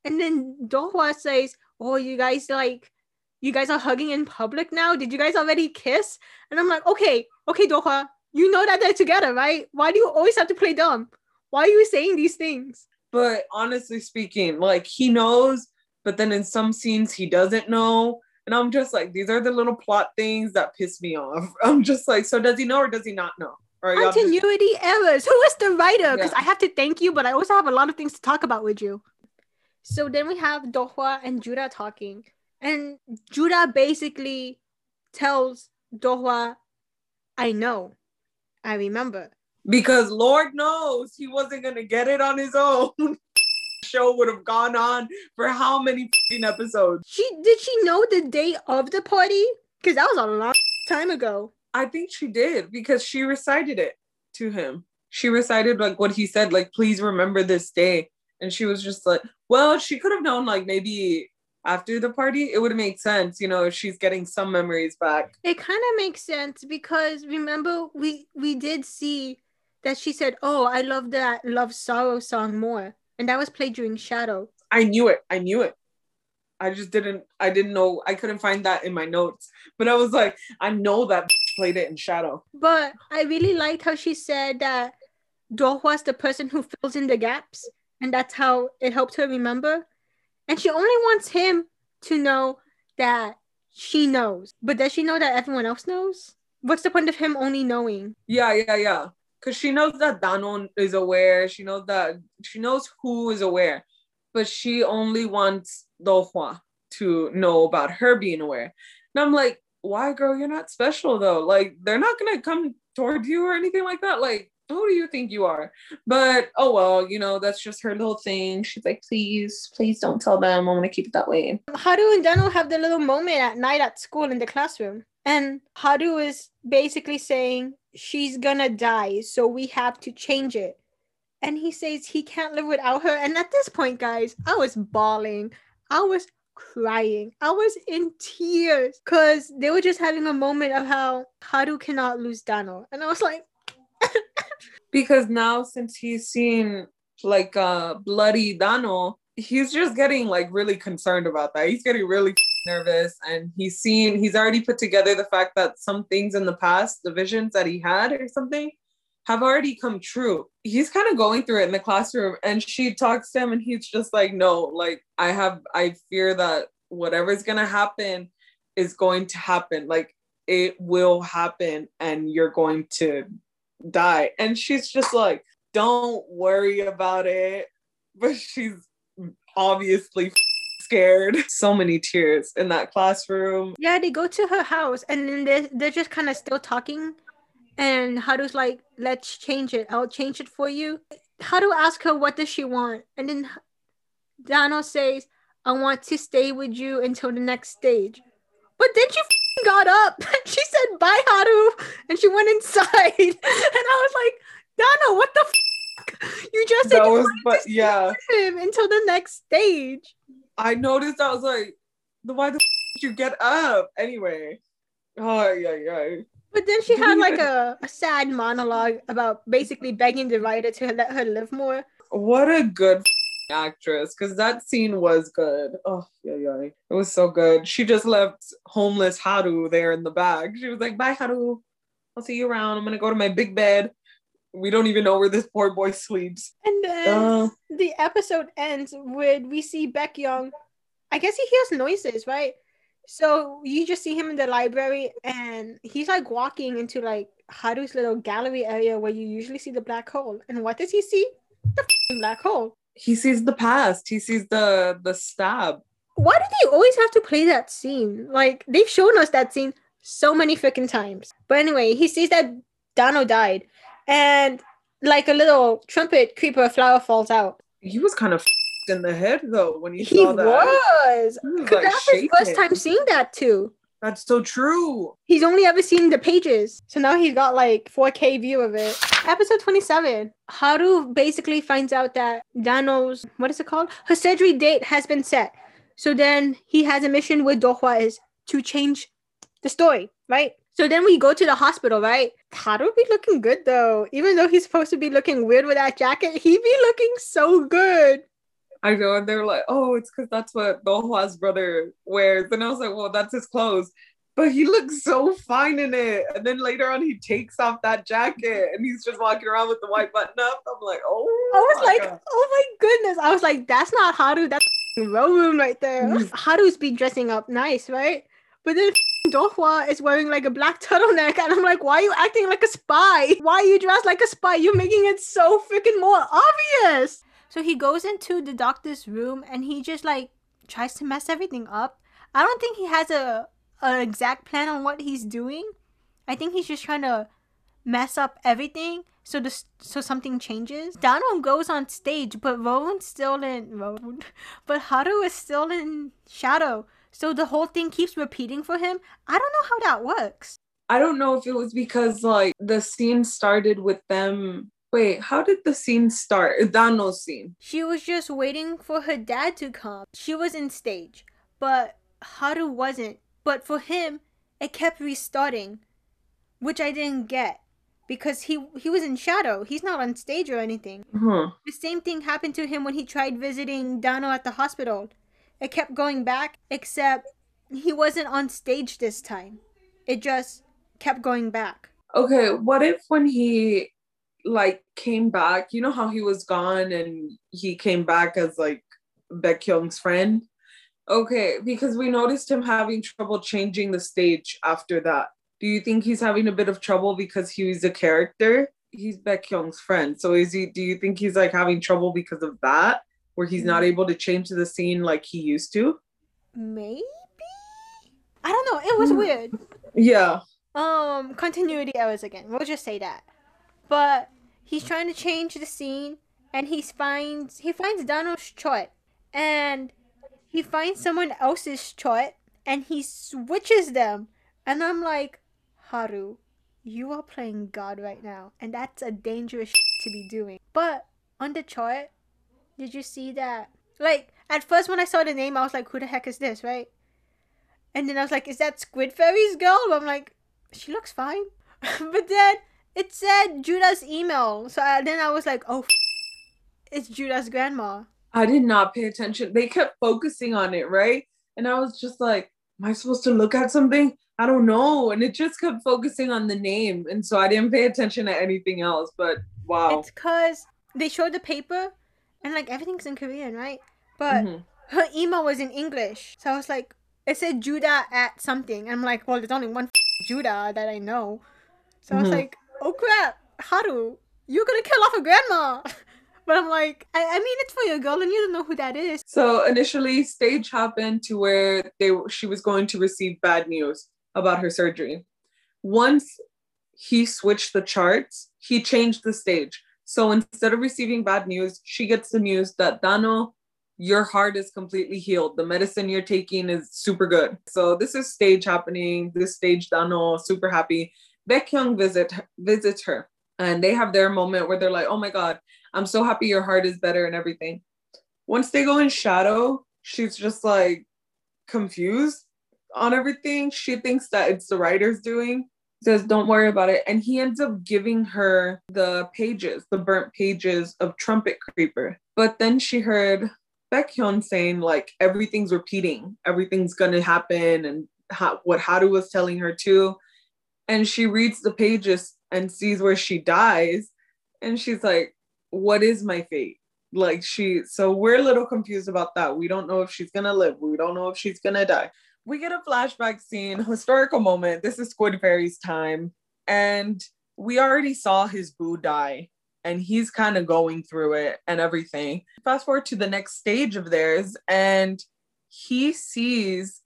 And then Dohwa says, Oh, you guys like you guys are hugging in public now? Did you guys already kiss? And I'm like, okay, okay, Dohwa, you know that they're together, right? Why do you always have to play dumb? Why are you saying these things? But honestly speaking, like he knows, but then in some scenes he doesn't know. And I'm just like, these are the little plot things that piss me off. I'm just like, so does he know or does he not know? Or y'all just- Continuity errors. Who is the writer? Because Yeah. I have to thank you, but I also have a lot of things to talk about with you. So then we have Dohwa and Judah talking. And Judah basically tells Dohwa, I know. I remember. because Lord knows he wasn't gonna get it on his own. Show would have gone on for how many episodes? She did she know the date of the party? Because that was a long time ago. I think she did because she recited it to him. She recited like what he said, like, please remember this day. And she was just like, well, she could have known like maybe after the party, it would have made sense, you know, if she's getting some memories back. It kind of makes sense because remember we we did see that she said, "Oh, I love that love sorrow song more," and that was played during Shadow. I knew it. I knew it. I just didn't I didn't know I couldn't find that in my notes. But I was like, I know that played it in shadow. But I really liked how she said that Dohwa's the person who fills in the gaps, and that's how it helped her remember. And she only wants him to know that she knows. But does she know that everyone else knows? What's the point of him only knowing? Yeah, yeah, yeah. Because she knows that Dano is aware. She knows that she knows who is aware, but she only wants Dohwa to know about her being aware. And I'm like, why, girl? You're not special though. Like, they're not gonna come toward you or anything like that. Like, who do you think you are? But oh well, you know, that's just her little thing. She's like, please, please don't tell them. I'm gonna keep it that way. Haru and Dano have the little moment at night at school in the classroom. And Haru is basically saying she's gonna die, so we have to change it. And he says he can't live without her. And at this point, guys, I was bawling. I was crying. I was in tears because they were just having a moment of how Haru cannot lose Dano. And I was like, because now since he's seen like uh bloody Dano, he's just getting like really concerned about that. He's getting really nervous and he's seen he's already put together the fact that some things in the past, the visions that he had or something, have already come true. He's kind of going through it in the classroom and she talks to him and he's just like, no, like I have I fear that whatever's gonna happen is going to happen. Like it will happen and you're going to die. And she's just like, don't worry about it. But she's obviously scared. So many tears in that classroom. Yeah, they go to her house and then they're, they're just kind of still talking. And Haru's like, let's change it. I'll change it for you. Haru asks her, what does she want? And then Dano says, I want to stay with you until the next stage. But then she got up. she said bye, Haru, and she went inside. and I was like, Dano, what the f-? You just said That was but to stay yeah. with him until the next stage. I noticed I was like, why the f- did you get up? Anyway. Oh yeah, yeah. But then she had like a, a sad monologue about basically begging the writer to let her live more. What a good f- actress, because that scene was good. Oh yeah, yeah. It was so good. She just left homeless Haru there in the bag. She was like, bye Haru. I'll see you around. I'm gonna go to my big bed. We don't even know where this poor boy sleeps. And then Uh, the episode ends with we see Baek Kyung. I guess he hears noises, right? So you just see him in the library and he's like walking into like Haru's little gallery area where you usually see the black hole. And what does he see? The f***ing black hole. he sees the past. He sees the the stab. Why do they always have to play that scene? Like they've shown us that scene so many freaking times. But anyway, he sees that Dano died and like a little trumpet creeper flower falls out. He was kind of in the head though when he, He saw that. was. He was, like, that's his first time seeing that too. That's so true. He's only ever seen the pages. So now he's got like 4K view of it. Episode 27. Haru basically finds out that Dano's, what is it called? Her surgery date has been set. So then he has a mission with Dohwa is to change the story, right? So then we go to the hospital, right? Haru be looking good though. Even though he's supposed to be looking weird with that jacket, he be looking so good. I know, and they're like, "Oh, it's because that's what Dohwa's brother wears," and I was like, "Well, that's his clothes." But he looks so fine in it. And then later on, he takes off that jacket and he's just walking around with the white button up. I'm like, oh. I was like, God. oh my goodness. I was like, that's not Haru, that's Rowoon right there. Mhm. Haru's been dressing up nice, right? But then Dohwa is wearing like a black turtleneck, and I'm like, why are you acting like a spy? Why are you dressed like a spy? You're making it so freaking more obvious. So he goes into the doctor's room and he just like tries to mess everything up. I don't think he has a an exact plan on what he's doing. I think he's just trying to mess up everything so this so something changes. Dano goes on stage, but Rowan's still in Rowan, but Haru is still in shadow. So the whole thing keeps repeating for him. I don't know how that works. I don't know if it was because like the scene started with them. Wait, how did the scene start? Dano's scene. She was just waiting for her dad to come. She was in stage, but Haru wasn't. But for him, it kept restarting, which I didn't get because he he was in shadow. He's not on stage or anything. Huh. The same thing happened to him when he tried visiting Dano at the hospital. It kept going back, except he wasn't on stage this time. It just kept going back. Okay, what if when he like came back, you know how he was gone and he came back as like Baek Kyung's friend? Okay, because we noticed him having trouble changing the stage after that. Do you think he's having a bit of trouble because he's a character? He's Baek Kyung's friend. So is he do you think he's like having trouble because of that? Where he's not able to change the scene like he used to? Maybe. I don't know. It was Hmm. weird. Yeah. Um, continuity errors again. We'll just say that. But he's trying to change the scene, and he finds he finds Dano's chart, and he finds someone else's chart, and he switches them, and I'm like, Haru, you are playing God right now, and that's a dangerous to be doing. But on the chart, did you see that? Like at first when I saw the name, I was like, who the heck is this, right? And then I was like, is that Squid Fairy's girl? I'm like, she looks fine. but then it said Judah's email. So I, then I was like, oh, f- it's Judah's grandma. I did not pay attention. They kept focusing on it, right? And I was just like, Am I supposed to look at something? I don't know. And it just kept focusing on the name. And so I didn't pay attention to anything else. But wow. It's because they showed the paper and like everything's in Korean, right? But Mhm. her email was in English. So I was like, it said Judah at something. And I'm like, well, there's only one f- Judah that I know. So I was Mhm. like, oh crap, Haru, you're gonna kill off a grandma. but I'm like, I, I mean, it's for your girl and you don't know who that is. So initially, stage happened to where they she was going to receive bad news about her surgery. Once he switched the charts, he changed the stage. So instead of receiving bad news, she gets the news that Dano, your heart is completely healed. The medicine you're taking is super good. So this is stage happening. This stage, Dano, super happy. Baek Kyung visit visits her, and they have their moment where they're like, "Oh my god, I'm so happy your heart is better and everything." once they go in shadow, she's just like confused on everything. She thinks that it's the writer's doing. Says, don't worry about it. And he ends up giving her the pages, the burnt pages of Trumpet Creeper. But then she heard Baek Kyung saying, like, everything's repeating, everything's gonna happen, and ha- what Haru was telling her too. And she reads the pages and sees where she dies. And she's like, what is my fate? like she so we're a little confused about that we don't know if she's gonna live we don't know if she's gonna die we get a flashback scene historical moment this is squid fairy's time and we already saw his boo die and he's kind of going through it and everything fast forward to the next stage of theirs and he sees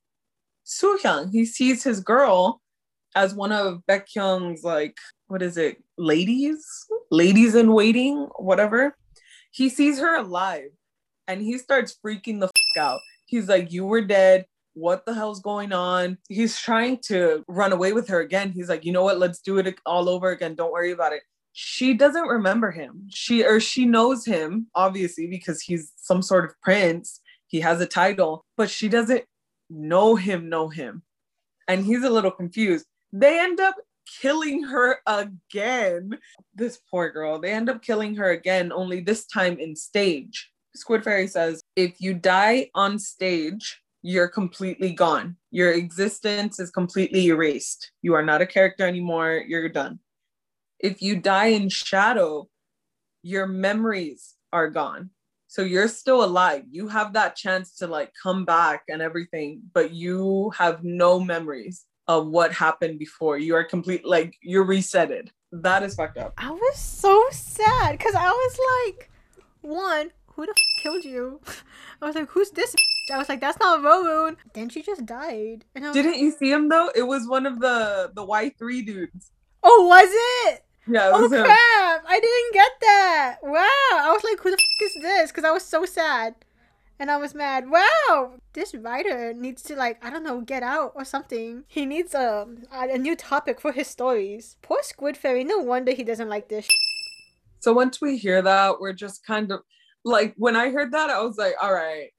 Soohyung. he sees his girl as one of Baek Kyung's like what is it ladies ladies in waiting whatever he sees her alive and he starts freaking the out. He's like, You were dead. What the hell's going on? He's trying to run away with her again. He's like, You know what? Let's do it all over again. Don't worry about it. She doesn't remember him. She or she knows him, obviously, because he's some sort of prince. He has a title, but she doesn't know him, know him. And he's a little confused. They end up killing her again. This poor girl. They end up killing her again, only this time in stage. Squid Fairy says, if you die on stage, you're completely gone. Your existence is completely erased. You are not a character anymore. You're done. If you die in shadow, your memories are gone. So you're still alive. You have that chance to like come back and everything, but you have no memories of what happened before. You are complete, like you're resetted. That is fucked up. I was so sad because I was like, one, who the f- killed you? I was like, who's this? I was like, that's not Rowoon. Then she just died. And I Didn't you see him though? It was one of the the Y three dudes. Oh, was it? Yeah, it Oh him. crap! I didn't get that. Wow! I was like, who the f- is this? Because I was so sad, and I was mad. Wow! This writer needs to like, I don't know, get out or something. He needs a a new topic for his stories. Poor Squid Fairy. No wonder he doesn't like this. So once we hear that, we're just kind of like when I heard that, I was like, all right,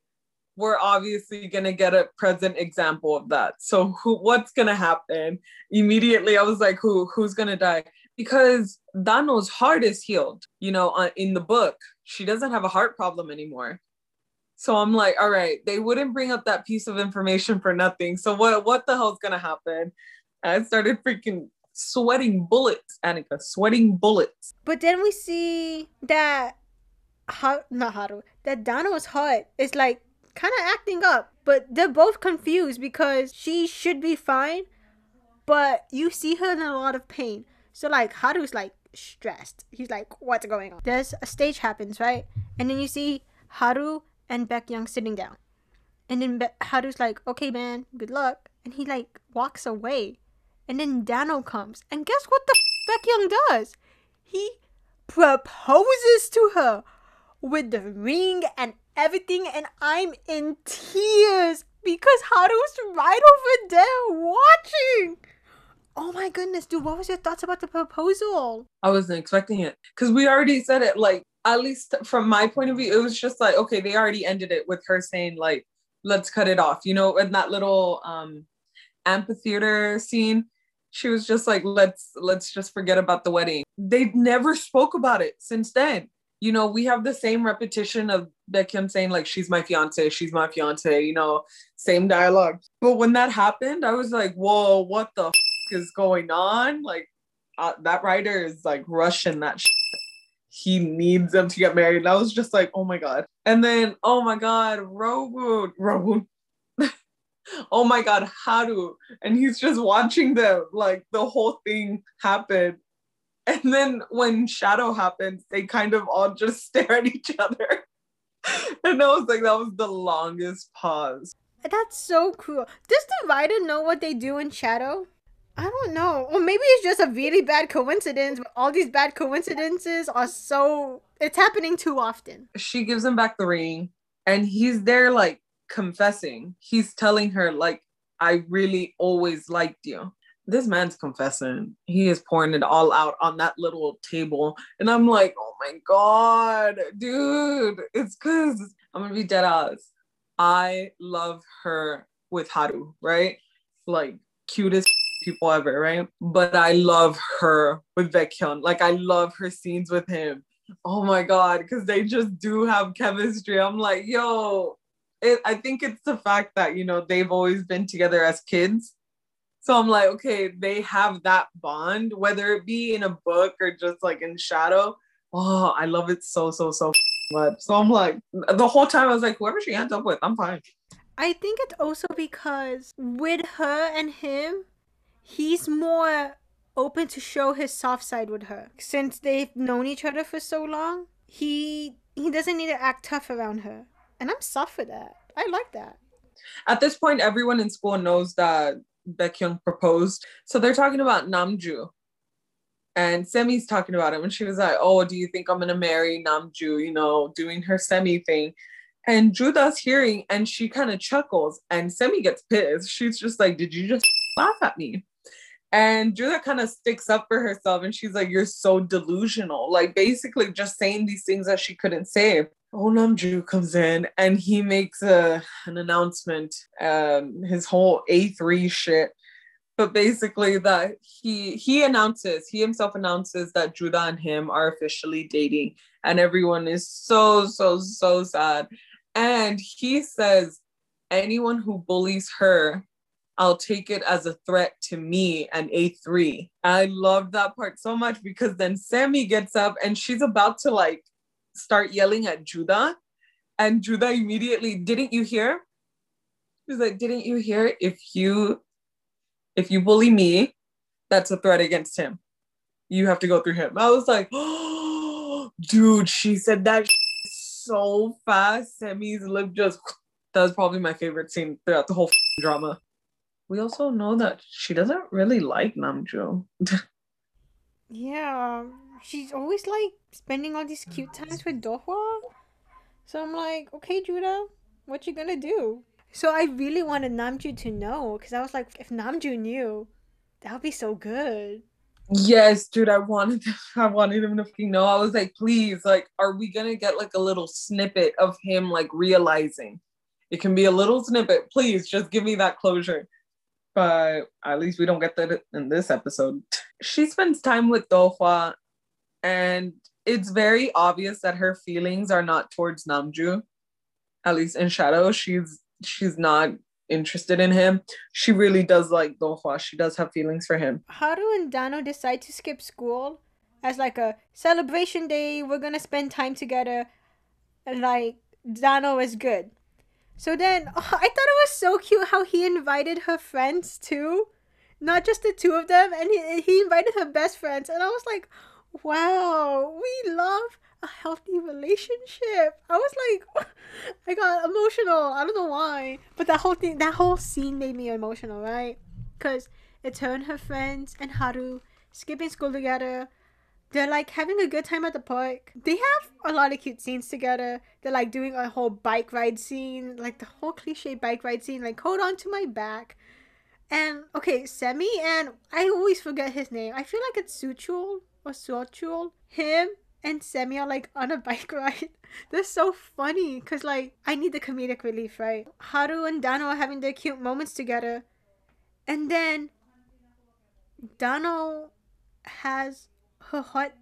we're obviously gonna get a present example of that. So who what's gonna happen? Immediately I was like, who who's gonna die? Because Dano's heart is healed, you know, uh, in the book. She doesn't have a heart problem anymore. So I'm like, all right, they wouldn't bring up that piece of information for nothing. So what what the hell's gonna happen? I started freaking sweating bullets, Annika, sweating bullets. But then we see that, ha- not Haru, that Dano's heart is like kind of acting up, but they're both confused because she should be fine, but you see her in a lot of pain. So like Haru's like stressed. He's like, what's going on? There's a stage happens, right? And then you see Haru and Baek Kyung sitting down. And then Be- Haru's like, okay, man, good luck. And he like walks away. And then Dano comes. And guess what the f- Young does? He proposes to her with the ring and everything. And I'm in tears because Haru's right over there watching. Oh my goodness, dude, what was your thoughts about the proposal? I wasn't expecting it because we already said it. Like, at least from my point of view, it was just like, okay, they already ended it with her saying, like, let's cut it off. You know, in that little um amphitheater scene, she was just like, let's let's just forget about the wedding. They never spoke about it since then. You know, we have the same repetition of Baek Kyung saying, like, she's my fiance, she's my fiance, you know, same dialogue. But when that happened, I was like, whoa, what the f- is going on? Like, uh, that writer is like rushing that shit he needs them to get married. And I was just like, oh my God. And then, oh my God, Rowoon, Rowoon. oh my God, Haru. And he's just watching them, like the whole thing happen. And then when Shadow happens, they kind of all just stare at each other. and I was like, that was the longest pause. That's so cool. Does the writer know what they do in Shadow? I don't know. Or maybe it's just a really bad coincidence, but all these bad coincidences are so. It's happening too often. She gives him back the ring, and he's there, like, confessing. He's telling her, like, I really always liked you. This man's confessing. He is pouring it all out on that little table. And I'm like, oh my God, dude, it's because I'm gonna be dead ass. I love her with Haru, right? Like, cutest people ever, right? But I love her with Baek Kyung. Like, I love her scenes with him. Oh my God, because they just do have chemistry. I'm like, yo, it, I think it's the fact that, you know, they've always been together as kids. So I'm like, okay, they have that bond, whether it be in a book or just like in shadow. Oh, I love it so, so, so much. So I'm like, the whole time I was like, whoever she ends up with, I'm fine. I think it's also because with her and him, he's more open to show his soft side with her. Since they've known each other for so long, he he doesn't need to act tough around her. And I'm soft for that. I like that. At this point, everyone in school knows that Baek Kyung proposed. So they're talking about Namju. And Semi's talking about him. And she was like, Oh, do you think I'm to marry Namju? You know, doing her Semi thing. And Juda's hearing and she kind of chuckles. And Semi gets pissed. She's just like, Did you just laugh at me? And Judah kind of sticks up for herself and she's like, You're so delusional. Like, basically, just saying these things that she couldn't say. Oh Namju comes in and he makes a an announcement, um, his whole A3 shit. But basically that he he announces, he himself announces that Judah and him are officially dating, and everyone is so, so, so sad. And he says, anyone who bullies her, I'll take it as a threat to me and A3. I love that part so much because then Sammy gets up and she's about to like start yelling at Judah. And Judah immediately, didn't you hear? He's like, didn't you hear? If you if you bully me, that's a threat against him. You have to go through him. I was like, oh, dude, she said that so fast. Sammy's lip just that was probably my favorite scene throughout the whole drama. We also know that she doesn't really like Namju. Yeah, she's always like spending all these cute times with Dohwa. So I'm like, okay, Judah, what you gonna do? So I really wanted Namju to know because I was like, if Namju knew, that would be so good. Yes, dude, I wanted I wanted him to fucking know. I was like, please, like, are we gonna get like a little snippet of him like realizing? It can be a little snippet. Please just give me that closure. But at least we don't get that in this episode. She spends time with Dohwa, and it's very obvious that her feelings are not towards Namju. At least in Shadow, she's she's not interested in him. She really does like Dohwa. She does have feelings for him. Haru and Dano decide to skip school as like a celebration day. We're gonna spend time together. And like Dano is good. So then, oh, I thought it was so cute how he invited her friends too, not just the two of them, and he he invited her best friends, and I was like, wow, we love a healthy relationship. I was like, I got emotional. I don't know why, but that whole thing, that whole scene made me emotional, right? Because it's her and her friends and Haru skipping school together. They're like having a good time at the park. They have a lot of cute scenes together. They're like doing a whole bike ride scene, like the whole cliche bike ride scene, like hold on to my back. And okay, Semi and I always forget his name. I feel like it's Suchul or Suchul. Him and Semi are like on a bike ride. They're so funny because like I need the comedic relief, right? Haru and Dano are having their cute moments together. And then Dano has her heart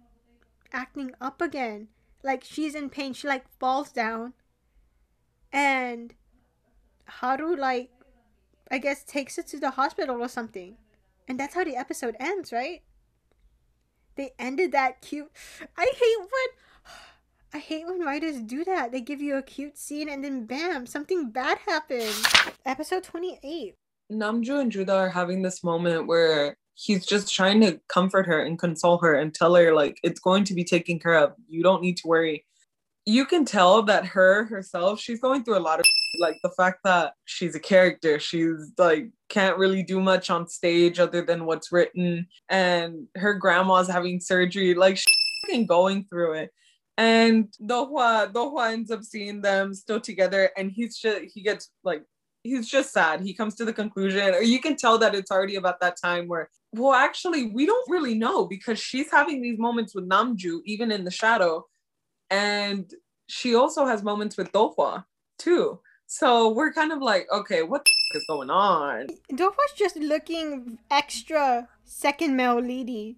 acting up again. Like she's in pain. She like falls down. And Haru like I guess takes her to the hospital or something. And that's how the episode ends, right? They ended that cute. I hate when I hate when writers do that. They give you a cute scene and then bam, something bad happens. Episode 28. Namju and Judah are having this moment where he's just trying to comfort her and console her and tell her like it's going to be taken care of. You don't need to worry. You can tell that her herself, she's going through a lot of like the fact that she's a character. She's like can't really do much on stage other than what's written and her grandma's having surgery like she's going through it. And Dohwa Dohwa ends up seeing them still together and he's just he gets like he's just sad. He comes to the conclusion, or you can tell that it's already about that time where, well, actually, we don't really know because she's having these moments with Namju, even in the shadow. And she also has moments with Dohwa too. So we're kind of like, okay, what is going on? Dohwa's just looking extra second male lady.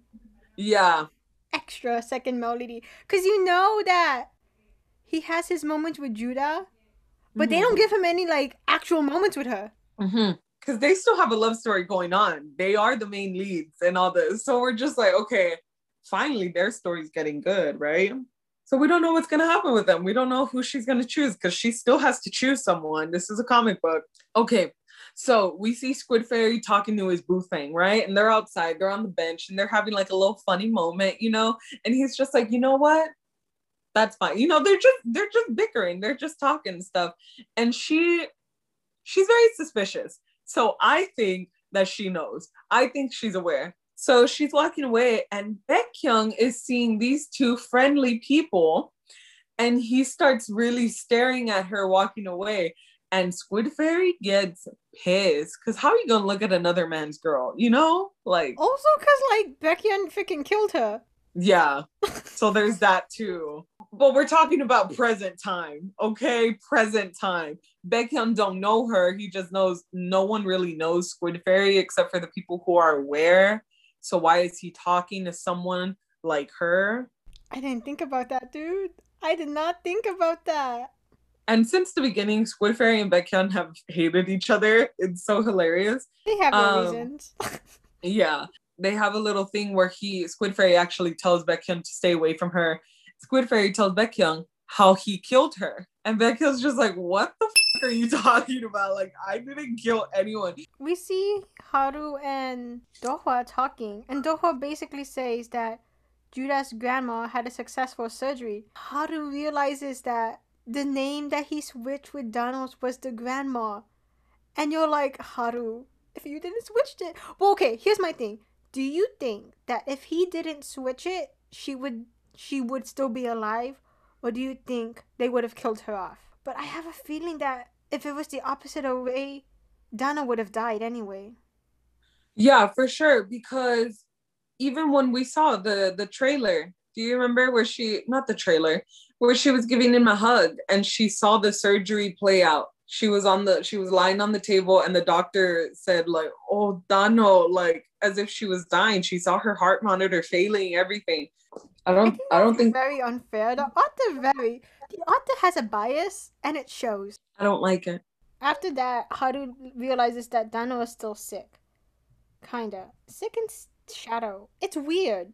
Yeah. Extra second male lady. Because you know that he has his moments with Judah but mm-hmm. they don't give him any like actual moments with her. Because mm-hmm. they still have a love story going on. They are the main leads and all this. So we're just like, okay, finally their story's getting good, right? So we don't know what's gonna happen with them. We don't know who she's gonna choose because she still has to choose someone. This is a comic book. Okay, so we see Squid Fairy talking to his boo thing, right? And they're outside, they're on the bench, and they're having like a little funny moment, you know. And he's just like, you know what? That's fine. You know, they're just they're just bickering, they're just talking stuff. And she she's very suspicious. So I think that she knows. I think she's aware. So she's walking away, and Baek Kyung is seeing these two friendly people, and he starts really staring at her walking away. And Squid Fairy gets pissed because how are you gonna look at another man's girl? You know, like also because like Baek Kyung freaking killed her. Yeah, so there's that too but we're talking about present time, okay? Present time. Baek Kyung don't know her. He just knows no one really knows Squid Fairy except for the people who are aware. So why is he talking to someone like her? I didn't think about that, dude. I did not think about that. And since the beginning, Squid Fairy and Baek Kyung have hated each other. It's so hilarious. They have no um, reasons. yeah. They have a little thing where he Squid Fairy actually tells Baek Kyung to stay away from her Squid Fairy tells Baek Kyung how he killed her. And Baek Kyung's just like, what the are you talking about? Like, I didn't kill anyone. We see Haru and Dohwa talking, and Dohwa basically says that Judah's grandma had a successful surgery. Haru realizes that the name that he switched with Dano's was the grandma. And you're like, Haru, if you didn't switch it. Well, okay, here's my thing. Do you think that if he didn't switch it, she would she would still be alive, or do you think they would have killed her off? But I have a feeling that if it was the opposite way, Dano would have died anyway. Yeah, for sure. Because even when we saw the the trailer, do you remember where she not the trailer, where she was giving him a hug and she saw the surgery play out? She was on the she was lying on the table and the doctor said like, "Oh, Dano," like as if she was dying. She saw her heart monitor failing, everything. I don't. I, I don't think very unfair. The author very. The author has a bias, and it shows. I don't like it. After that, Haru realizes that Dano is still sick. Kinda sick in shadow. It's weird,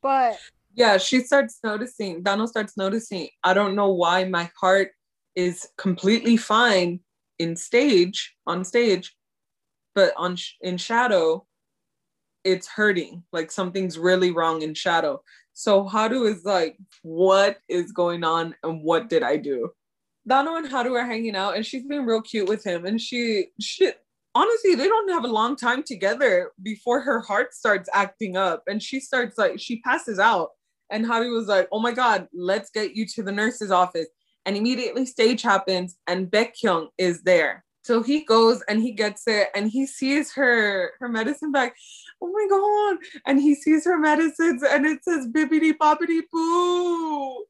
but yeah, she starts noticing. Dano starts noticing. I don't know why my heart is completely fine in stage on stage, but on sh- in shadow, it's hurting. Like something's really wrong in shadow. So Haru is like, what is going on and what did I do? Dano and Haru are hanging out and she's been real cute with him. And she, she honestly, they don't have a long time together before her heart starts acting up and she starts like, she passes out. And Haru was like, oh my God, let's get you to the nurse's office. And immediately stage happens and Baek Kyung is there. So he goes and he gets it and he sees her her medicine bag. Oh my god! And he sees her medicines and it says bibbidi bobbidi boo.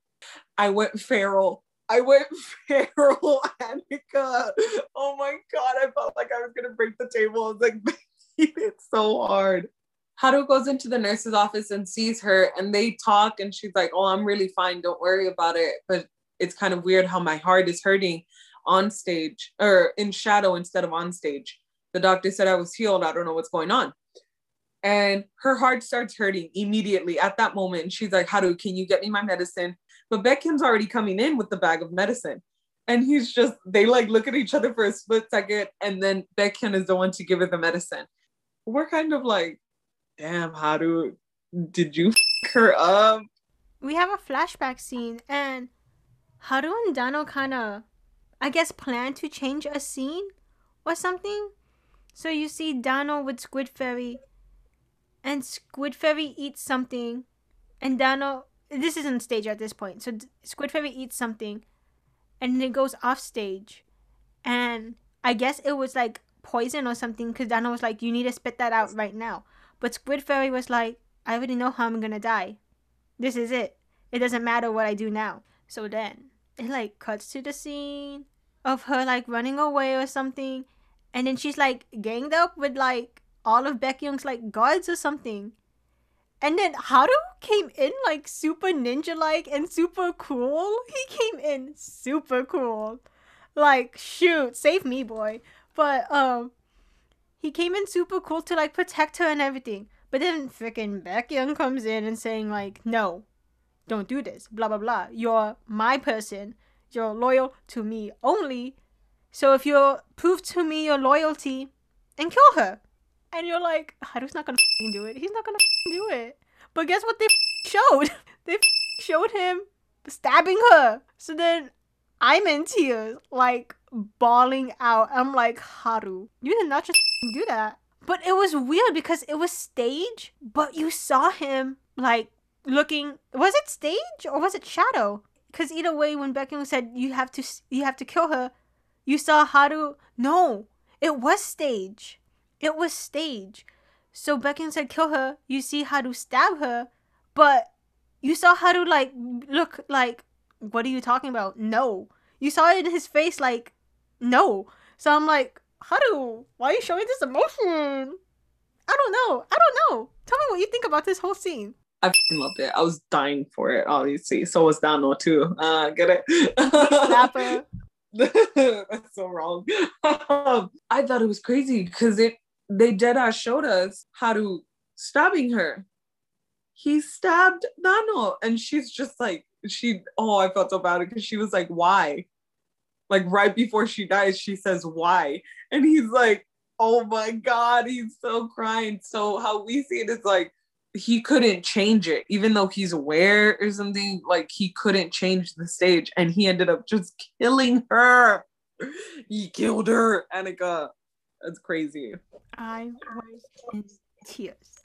I went feral. I went feral, Annika. Oh my god! I felt like I was gonna break the table. I was like, it's so hard. Haru goes into the nurse's office and sees her, and they talk, and she's like, "Oh, I'm really fine. Don't worry about it." But it's kind of weird how my heart is hurting on stage or in shadow instead of on stage. The doctor said I was healed. I don't know what's going on. And her heart starts hurting immediately at that moment. And she's like, Haru, can you get me my medicine? But Baek Kyung's already coming in with the bag of medicine. And he's just, they like look at each other for a split second. And then Baek Kyung is the one to give her the medicine. We're kind of like, damn, Haru, did you f- her up? We have a flashback scene, and Haru and Dano kind of, I guess, plan to change a scene or something. So you see Dano with Squid Fairy, and Squid Fairy eats something, and Dano. This isn't stage at this point. So Squid Fairy eats something, and then it goes off stage, and I guess it was like poison or something. Because Dano was like, "You need to spit that out right now." But Squid Fairy was like, "I already know how I'm gonna die. This is it. It doesn't matter what I do now." So then it like cuts to the scene of her like running away or something, and then she's like ganged up with like all of Baek Kyung's like guards or something. And then Haru came in like super ninja like and super cool. He came in super cool. Like shoot, save me boy. But um he came in super cool to like protect her and everything. But then freaking Baek Kyung comes in and saying like, "No, don't do this." Blah blah blah. You're my person. You're loyal to me only. So if you prove to me your loyalty, and kill her, and you're like, Haru's not gonna do it. He's not gonna do it. But guess what they showed? they showed him stabbing her. So then I'm in tears, like bawling out. I'm like, Haru, you did not just do that. But it was weird because it was stage, but you saw him like looking. Was it stage or was it shadow? Because either way, when Baek Kyung said you have to, you have to kill her, you saw Haru. No, it was stage. It was stage. So Baek Kyung said kill her. You see Haru stab her, but you saw Haru like look like what are you talking about? No. You saw it in his face like no. So I'm like Haru, why are you showing this emotion? I don't know. I don't know. Tell me what you think about this whole scene. I loved it. I was dying for it, obviously. So was Dano too. Uh, get it? Slapper. That's so wrong. Um, I thought it was crazy because it they ass showed us Haru stabbing her. He stabbed Dano, and she's just like she. Oh, I felt so bad because she was like, "Why?" Like right before she dies, she says, "Why?" And he's like, "Oh my god," he's so crying. So how we see it is like he couldn't change it, even though he's aware or something. Like he couldn't change the stage, and he ended up just killing her. He killed her, Annika. That's crazy. I was in tears,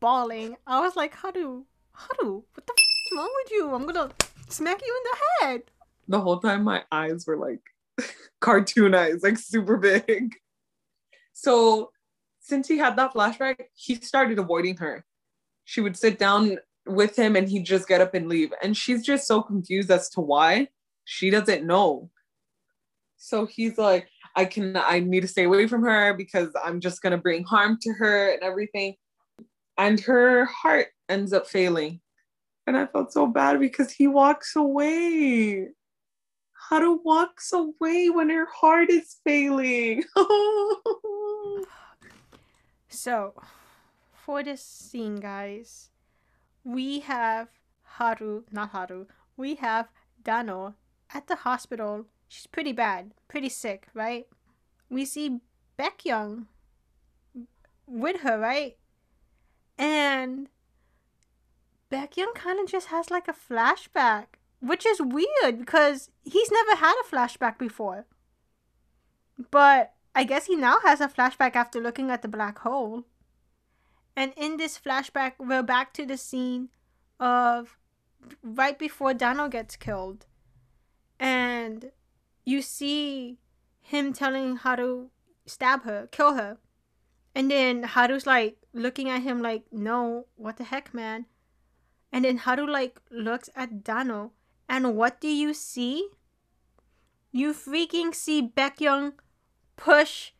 bawling. I was like, Haru, Haru, what the f- is wrong with you? I'm gonna smack you in the head. The whole time, my eyes were like cartoon eyes, like super big. So, since he had that flashback, he started avoiding her. She would sit down with him and he'd just get up and leave. And she's just so confused as to why. She doesn't know. So he's like, I can I need to stay away from her because I'm just gonna bring harm to her and everything. And her heart ends up failing. And I felt so bad because he walks away. How Haru walks away when her heart is failing. So, for this scene, guys, we have Haru, not Haru, we have Dano at the hospital. She's pretty bad, pretty sick, right? We see Baek Kyung with her, right? And Baek Kyung kind of just has like a flashback, which is weird because he's never had a flashback before. But I guess he now has a flashback after looking at the black hole. And in this flashback, we're back to the scene of right before Dano gets killed. And you see him telling Haru stab her, kill her. And then Haru's like looking at him like, no, what the heck, man? And then Haru like looks at Dano. And what do you see? You freaking see Baek Kyung push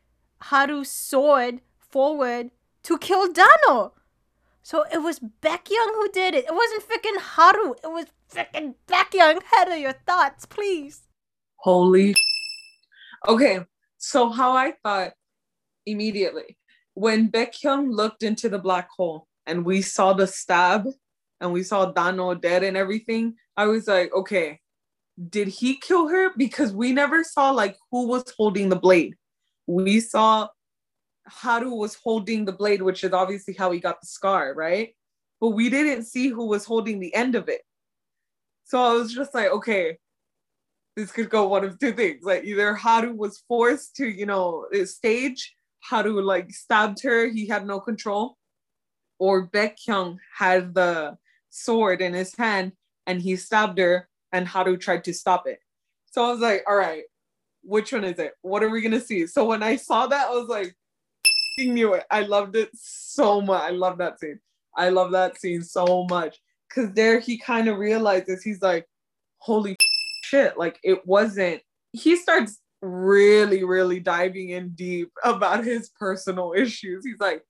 Haru's sword forward to kill Dano. So it was Baek Kyung who did it. It wasn't freaking Haru. It was freaking Baek Kyung. Head of your thoughts, please. Holy. Okay, so how I thought immediately when Baek Kyung looked into the black hole and we saw the stab and we saw Dano dead and everything, I was like, okay, did he kill her? Because we never saw like who was holding the blade. We saw Haru was holding the blade, which is obviously how he got the scar, right? But we didn't see who was holding the end of it. So I was just like, okay, this could go one of two things. Like either Haru was forced to, you know, uh, stage, Haru like stabbed her, he had no control, or Baek Kyung had the sword in his hand and he stabbed her and Haru tried to stop it. So I was like, all right, which one is it? What are we gonna see? So when I saw that, I was like, knew it. I loved it so much. I love that scene. I love that scene so much. Cause there he kind of realizes he's like, holy shit, like it wasn't. He starts really, really diving in deep about his personal issues. He's like,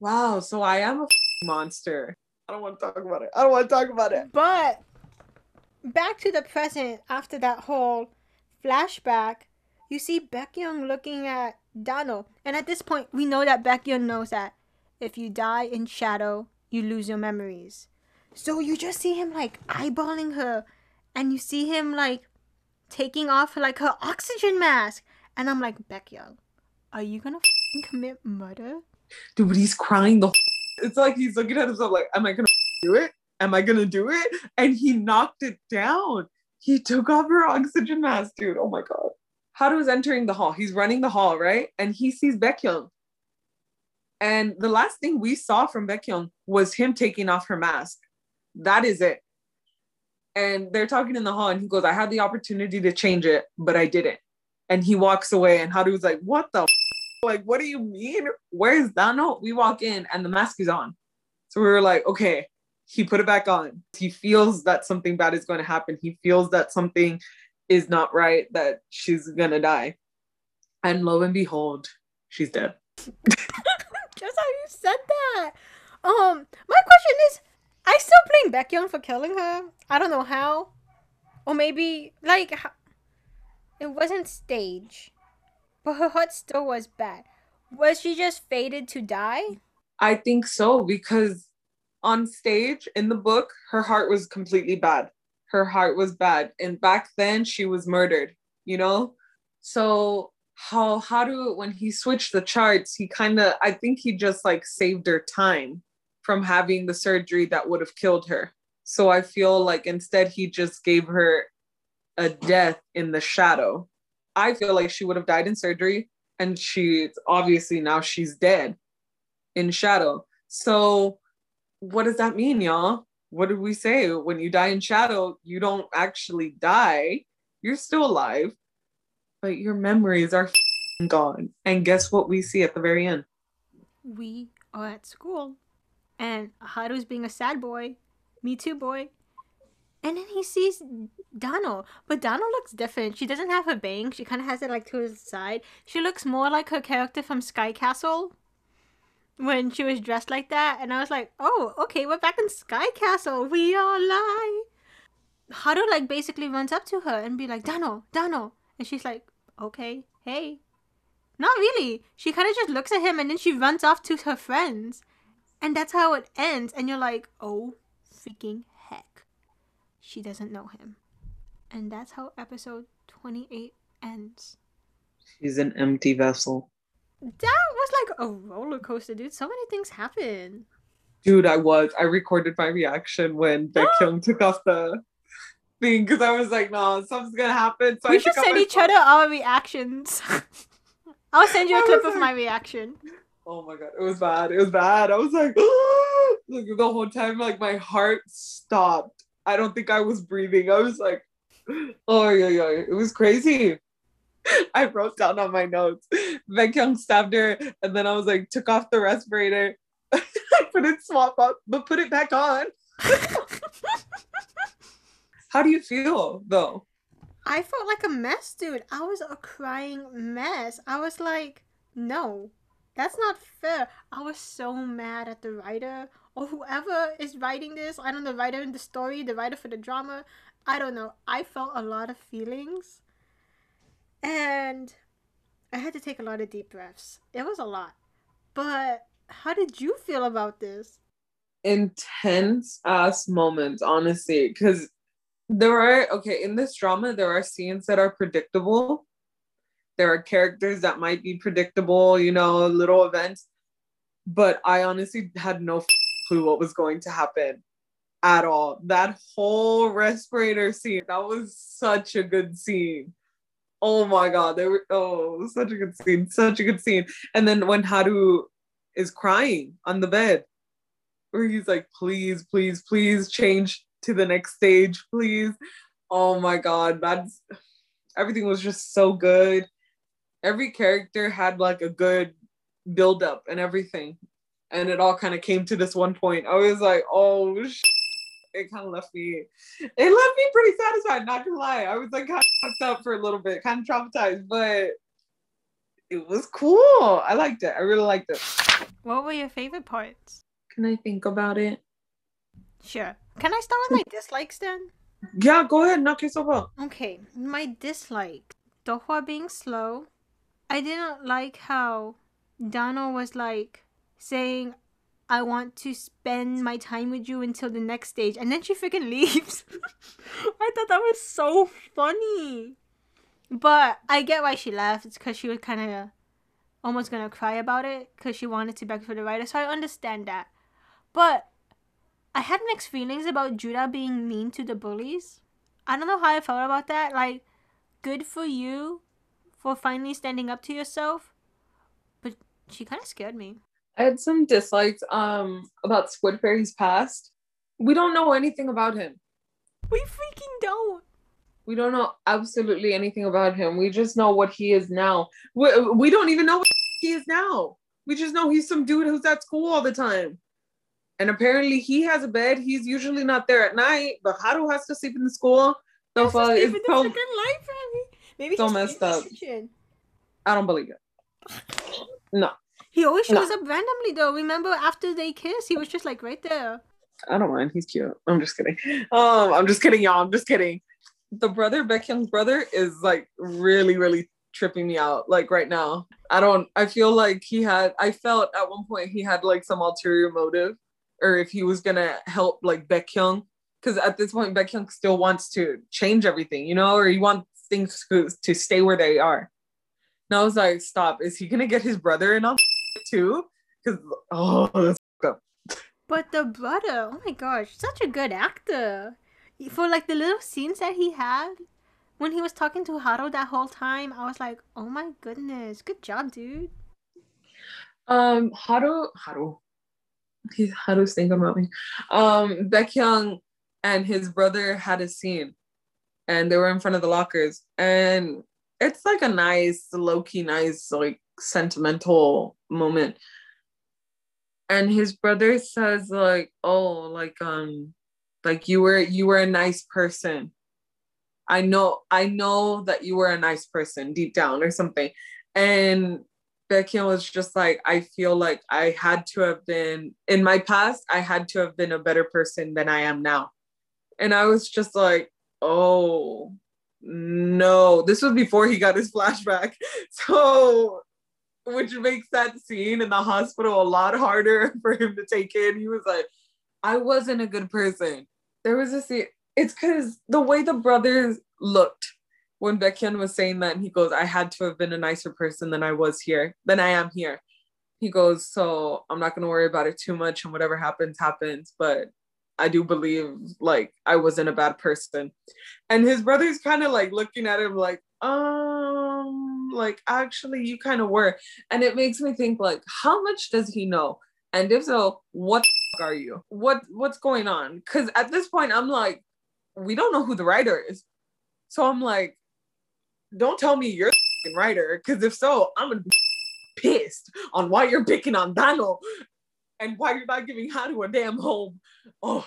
wow, so I am a monster. I don't want to talk about it. I don't want to talk about it. But back to the present after that whole flashback, you see Baek Kyung looking at Dano. And at this point, we know that Baek Kyung knows that if you die in shadow, you lose your memories. So you just see him like eyeballing her, and you see him like taking off like her oxygen mask. And I'm like, Baek Kyung, are you gonna commit murder? Dude, but he's crying the. It's like he's looking at himself like, am I gonna do it? Am I gonna do it? And he knocked it down. He took off her oxygen mask, dude. Oh my god. Haru is entering the hall. He's running the hall, right? And he sees Baek Kyung. And the last thing we saw from Baek Kyung was him taking off her mask. That is it. And they're talking in the hall, and he goes, I had the opportunity to change it, but I didn't. And he walks away, and Haru's like, What the? F-? Like, what do you mean? Where's Dano? We walk in, and the mask is on. So we were like, Okay, he put it back on. He feels that something bad is going to happen. He feels that something is not right, that she's gonna die. And lo and behold, she's dead. Just how you said that. Um, my question is, I still blame Baek Kyung for killing her. I don't know how, or maybe like it wasn't stage, but her heart still was bad. Was she just fated to die? I think so because on stage in the book, her heart was completely bad her heart was bad. And back then she was murdered, you know? So how Haru when he switched the charts, he kind of I think he just like saved her time from having the surgery that would have killed her. So I feel like instead he just gave her a death in the shadow. I feel like she would have died in surgery and she's obviously now she's dead in shadow. So what does that mean, y'all? what did we say? When you die in shadow, you don't actually die. You're still alive, but your memories are gone. And guess what we see at the very end? We are at school, and Haru's being a sad boy. Me too, boy. And then he sees Dano, but Dano looks different. She doesn't have her bang. She kind of has it like to his side. She looks more like her character from Sky Castle when she was dressed like that, and I was like, oh, okay, we're back in Sky Castle. We are lie. Haru like basically runs up to her and be like, Dano, Dano, and she's like, okay, hey. Not really. She kind of just looks at him and then she runs off to her friends, and that's how it ends. And you're like, oh, freaking heck, she doesn't know him, and that's how episode twenty eight ends. She's an empty vessel. That was like a roller coaster, dude. So many things happen. Dude, I was. I recorded my reaction when Baek Kyung took off the thing because I was like, no, something's gonna happen. So I we should send each phone. other our reactions. I'll send you a clip was of like- my reaction. Oh my god, it was bad. It was bad. I was like, like the whole time, like my heart stopped. I don't think I was breathing. I was like, oh yeah, yeah. It was crazy. I wrote down on my notes. Baek Kyung stabbed her, and then I was like, took off the respirator. I put it swap up, but put it back on. How do you feel though? I felt like a mess, dude. I was a crying mess. I was like, no, that's not fair. I was so mad at the writer or whoever is writing this. I don't know, the writer in the story, the writer for the drama. I don't know. I felt a lot of feelings. And I had to take a lot of deep breaths. It was a lot. But how did you feel about this? intense ass moments, honestly, because there are okay in this drama there are scenes that are predictable. There are characters that might be predictable, you know, little events, but I honestly had no f- clue what was going to happen at all. That whole respirator scene, that was such a good scene. Oh my god, they were oh such a good scene, such a good scene. And then when Haru is crying on the bed, where he's like, please, please, please change to the next stage, please. Oh my god, that's everything was just so good. Every character had like a good build up and everything. And it all kind of came to this one point. I was like, oh sh-. it kind of left me it left me pretty satisfied, not gonna lie. I was like kind of fucked up for a little bit, kind of traumatized, but it was cool. I liked it. I really liked it. What were your favorite parts? Can I think about it? Sure. Can I start with my dislikes then? Yeah, go ahead, knock yourself out. Okay, my dislike. Dohwa being slow. I didn't like how Dano was like saying, I want to spend my time with you until the next stage. And then she freaking leaves. I thought that was so funny. But I get why she left. It's because she was kind of almost going to cry about it because she wanted to beg for the writer. So I understand that. But I had mixed feelings about Judah being mean to the bullies. I don't know how I felt about that. Like, good for you for finally standing up to yourself. But she kind of scared me. I had some dislikes um about Squid Fairy's past. We don't know anything about him. We freaking don't. We don't know absolutely anything about him. We just know what he is now. We, we don't even know what he is now. We just know he's some dude who's at school all the time. And apparently he has a bed. He's usually not there at night, but Haru has to sleep in the school. Is fuck is even the so, library. Maybe so he's messed up. I don't believe it. No, He always No. shows up randomly though. Remember after they kiss, he was just like right there. I don't mind. He's cute. I'm just kidding. Um, I'm just kidding, y'all. I'm just kidding. The brother, Baek Kyung's brother, is like really, really tripping me out. Like right now, I don't. I feel like he had. I felt at one point he had like some ulterior motive, or if he was gonna help like Baek Kyung, because at this point Baek Kyung still wants to change everything, you know, or he wants things to, to stay where they are. And I was like, stop. Is he gonna get his brother in on too? Because oh, that's up. But the brother, oh my gosh, such a good actor. For like the little scenes that he had when he was talking to Haru that whole time, I was like, oh my goodness, good job, dude. Um, Haru, Haru, he's Haru's thinking about me. Um, Baekhyun and his brother had a scene, and they were in front of the lockers, and it's like a nice, low key, nice, like sentimental moment. And his brother says, like, oh, like, um, like you were, you were a nice person. I know, I know that you were a nice person deep down, or something. And Baek Kyung was just like, I feel like I had to have been in my past, I had to have been a better person than I am now. And I was just like, oh no. This was before he got his flashback. So which makes that scene in the hospital a lot harder for him to take in. He was like, I wasn't a good person. There was a scene, it's because the way the brothers looked when Baek Kyung was saying that, and he goes, I had to have been a nicer person than I was here, than I am here. He goes, So I'm not gonna worry about it too much, and whatever happens, happens. But I do believe like I wasn't a bad person. And his brother's kind of like looking at him like, um, like actually you kind of were. And it makes me think like, how much does he know? And if so, what are you? What what's going on? Cause at this point I'm like, we don't know who the writer is. So I'm like, don't tell me you're the writer, because if so, I'm gonna be pissed on why you're picking on Dano and why you're not giving Haru a damn home. Oh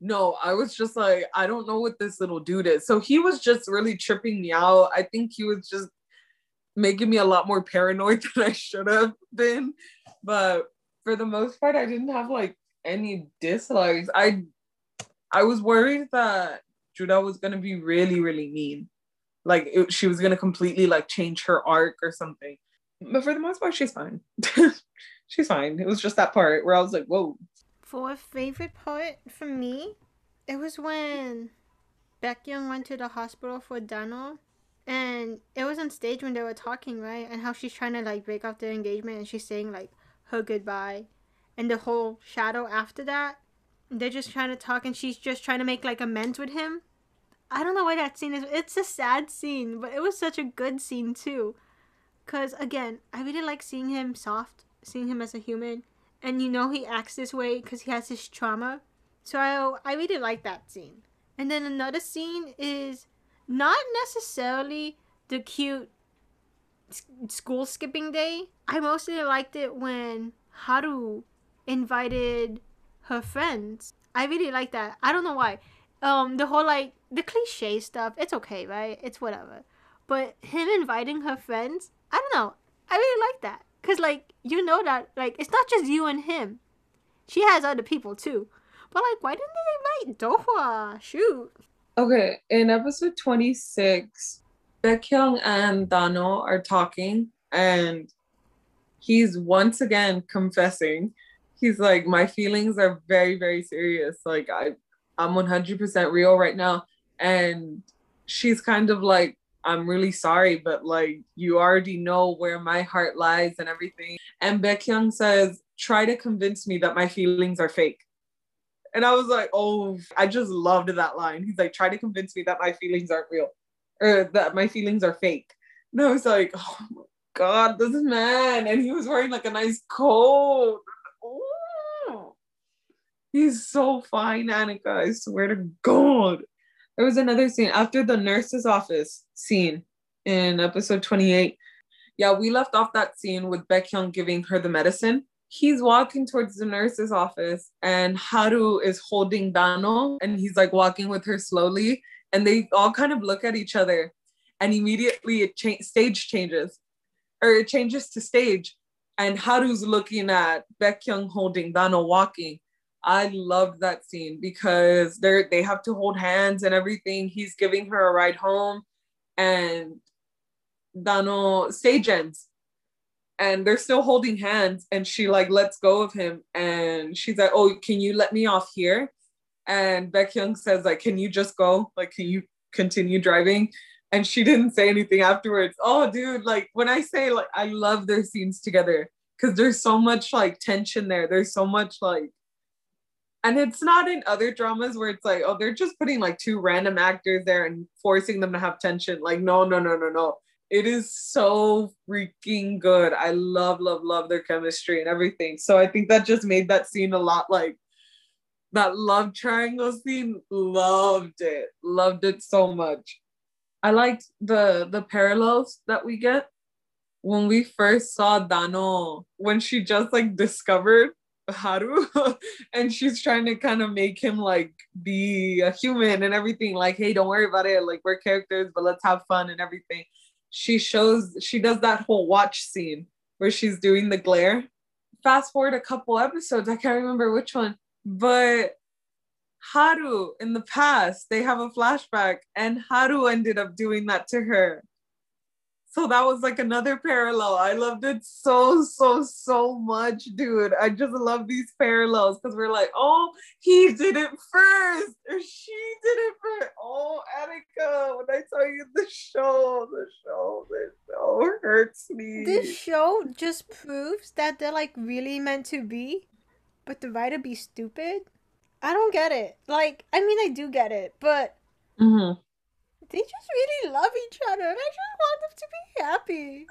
no, I was just like, I don't know what this little dude is. So he was just really tripping me out. I think he was just making me a lot more paranoid than I should have been. But for the most part, I didn't have like any dislikes. I I was worried that Judah was gonna be really, really mean. Like it, she was gonna completely like change her arc or something. But for the most part, she's fine. she's fine. It was just that part where I was like, whoa. For favorite part for me, it was when Baek Kyung went to the hospital for Dano. And it was on stage when they were talking, right? And how she's trying to like break off their engagement and she's saying like her goodbye. And the whole shadow after that, they're just trying to talk and she's just trying to make like amends with him. I don't know why that scene is. It's a sad scene, but it was such a good scene too. Cause again, I really like seeing him soft, seeing him as a human, and you know he acts this way because he has his trauma. So I I really like that scene. And then another scene is not necessarily the cute school skipping day. I mostly liked it when Haru invited her friends. I really like that. I don't know why. Um, the whole like the cliche stuff. It's okay, right? It's whatever. But him inviting her friends, I don't know. I really like that. Cause like you know that like it's not just you and him. She has other people too. But like why didn't they invite Dohwa? Shoot. Okay, in episode 26, Baek Kyung and Dano are talking and he's once again confessing. He's like, My feelings are very, very serious. Like I I'm 100% real right now. And she's kind of like, I'm really sorry, but like you already know where my heart lies and everything. And Baek Kyung says, try to convince me that my feelings are fake. And I was like, oh, I just loved that line. He's like, try to convince me that my feelings aren't real or that my feelings are fake. And I was like, oh my God, this man. And he was wearing like a nice coat. Ooh. He's so fine, Annika. I swear to God. There was another scene after the nurse's office scene in episode 28. Yeah, we left off that scene with Baek Kyung giving her the medicine. He's walking towards the nurse's office, and Haru is holding Dano, and he's like walking with her slowly. And they all kind of look at each other, and immediately it cha- stage changes, or it changes to stage. And Haru's looking at Baek Kyung holding Dano walking, I loved that scene because they're they have to hold hands and everything. He's giving her a ride home, and Dano stage ends, and they're still holding hands. And she like lets go of him, and she's like, "Oh, can you let me off here?" And Baek Kyung says, "Like, can you just go? Like, can you continue driving?" And she didn't say anything afterwards. Oh, dude, like when I say like I love their scenes together because there's so much like tension there. There's so much like and it's not in other dramas where it's like, oh, they're just putting like two random actors there and forcing them to have tension. Like, no, no, no, no, no. It is so freaking good. I love, love, love their chemistry and everything. So I think that just made that scene a lot like that love triangle scene. Loved it. Loved it so much. I liked the the parallels that we get when we first saw Dano when she just like discovered Haru and she's trying to kind of make him like be a human and everything like hey don't worry about it like we're characters but let's have fun and everything. She shows she does that whole watch scene where she's doing the glare. Fast forward a couple episodes I can't remember which one but Haru in the past they have a flashback and Haru ended up doing that to her So that was like another parallel. I loved it so, so, so much, dude. I just love these parallels because we're like, oh, he did it first, or she did it first. Oh, Attica, when I tell you the show, the show, the show hurts me. This show just proves that they're like really meant to be, but the writer be stupid. I don't get it. Like, I mean, I do get it, but Mhm. They just really love each other, and I just want them to be happy.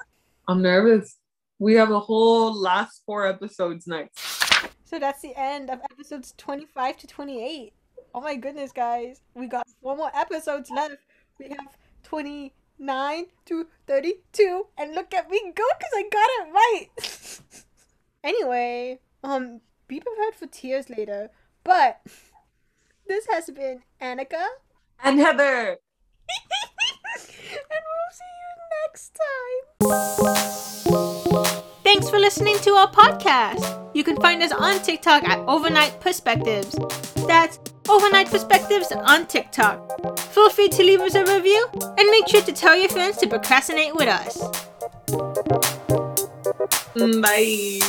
I'm nervous. We have a whole last four episodes next. So that's the end of episodes 25 to 28. Oh my goodness, guys. We got four more episodes left. We have 29 to 32. And look at me go because I got it right. anyway, um, be prepared for tears later. But this has been Annika. And Heather. and we'll see you next time. Thanks for listening to our podcast. You can find us on TikTok at Overnight Perspectives. That's Overnight Perspectives on TikTok. Feel free to leave us a review and make sure to tell your friends to procrastinate with us. Bye.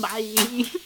Bye.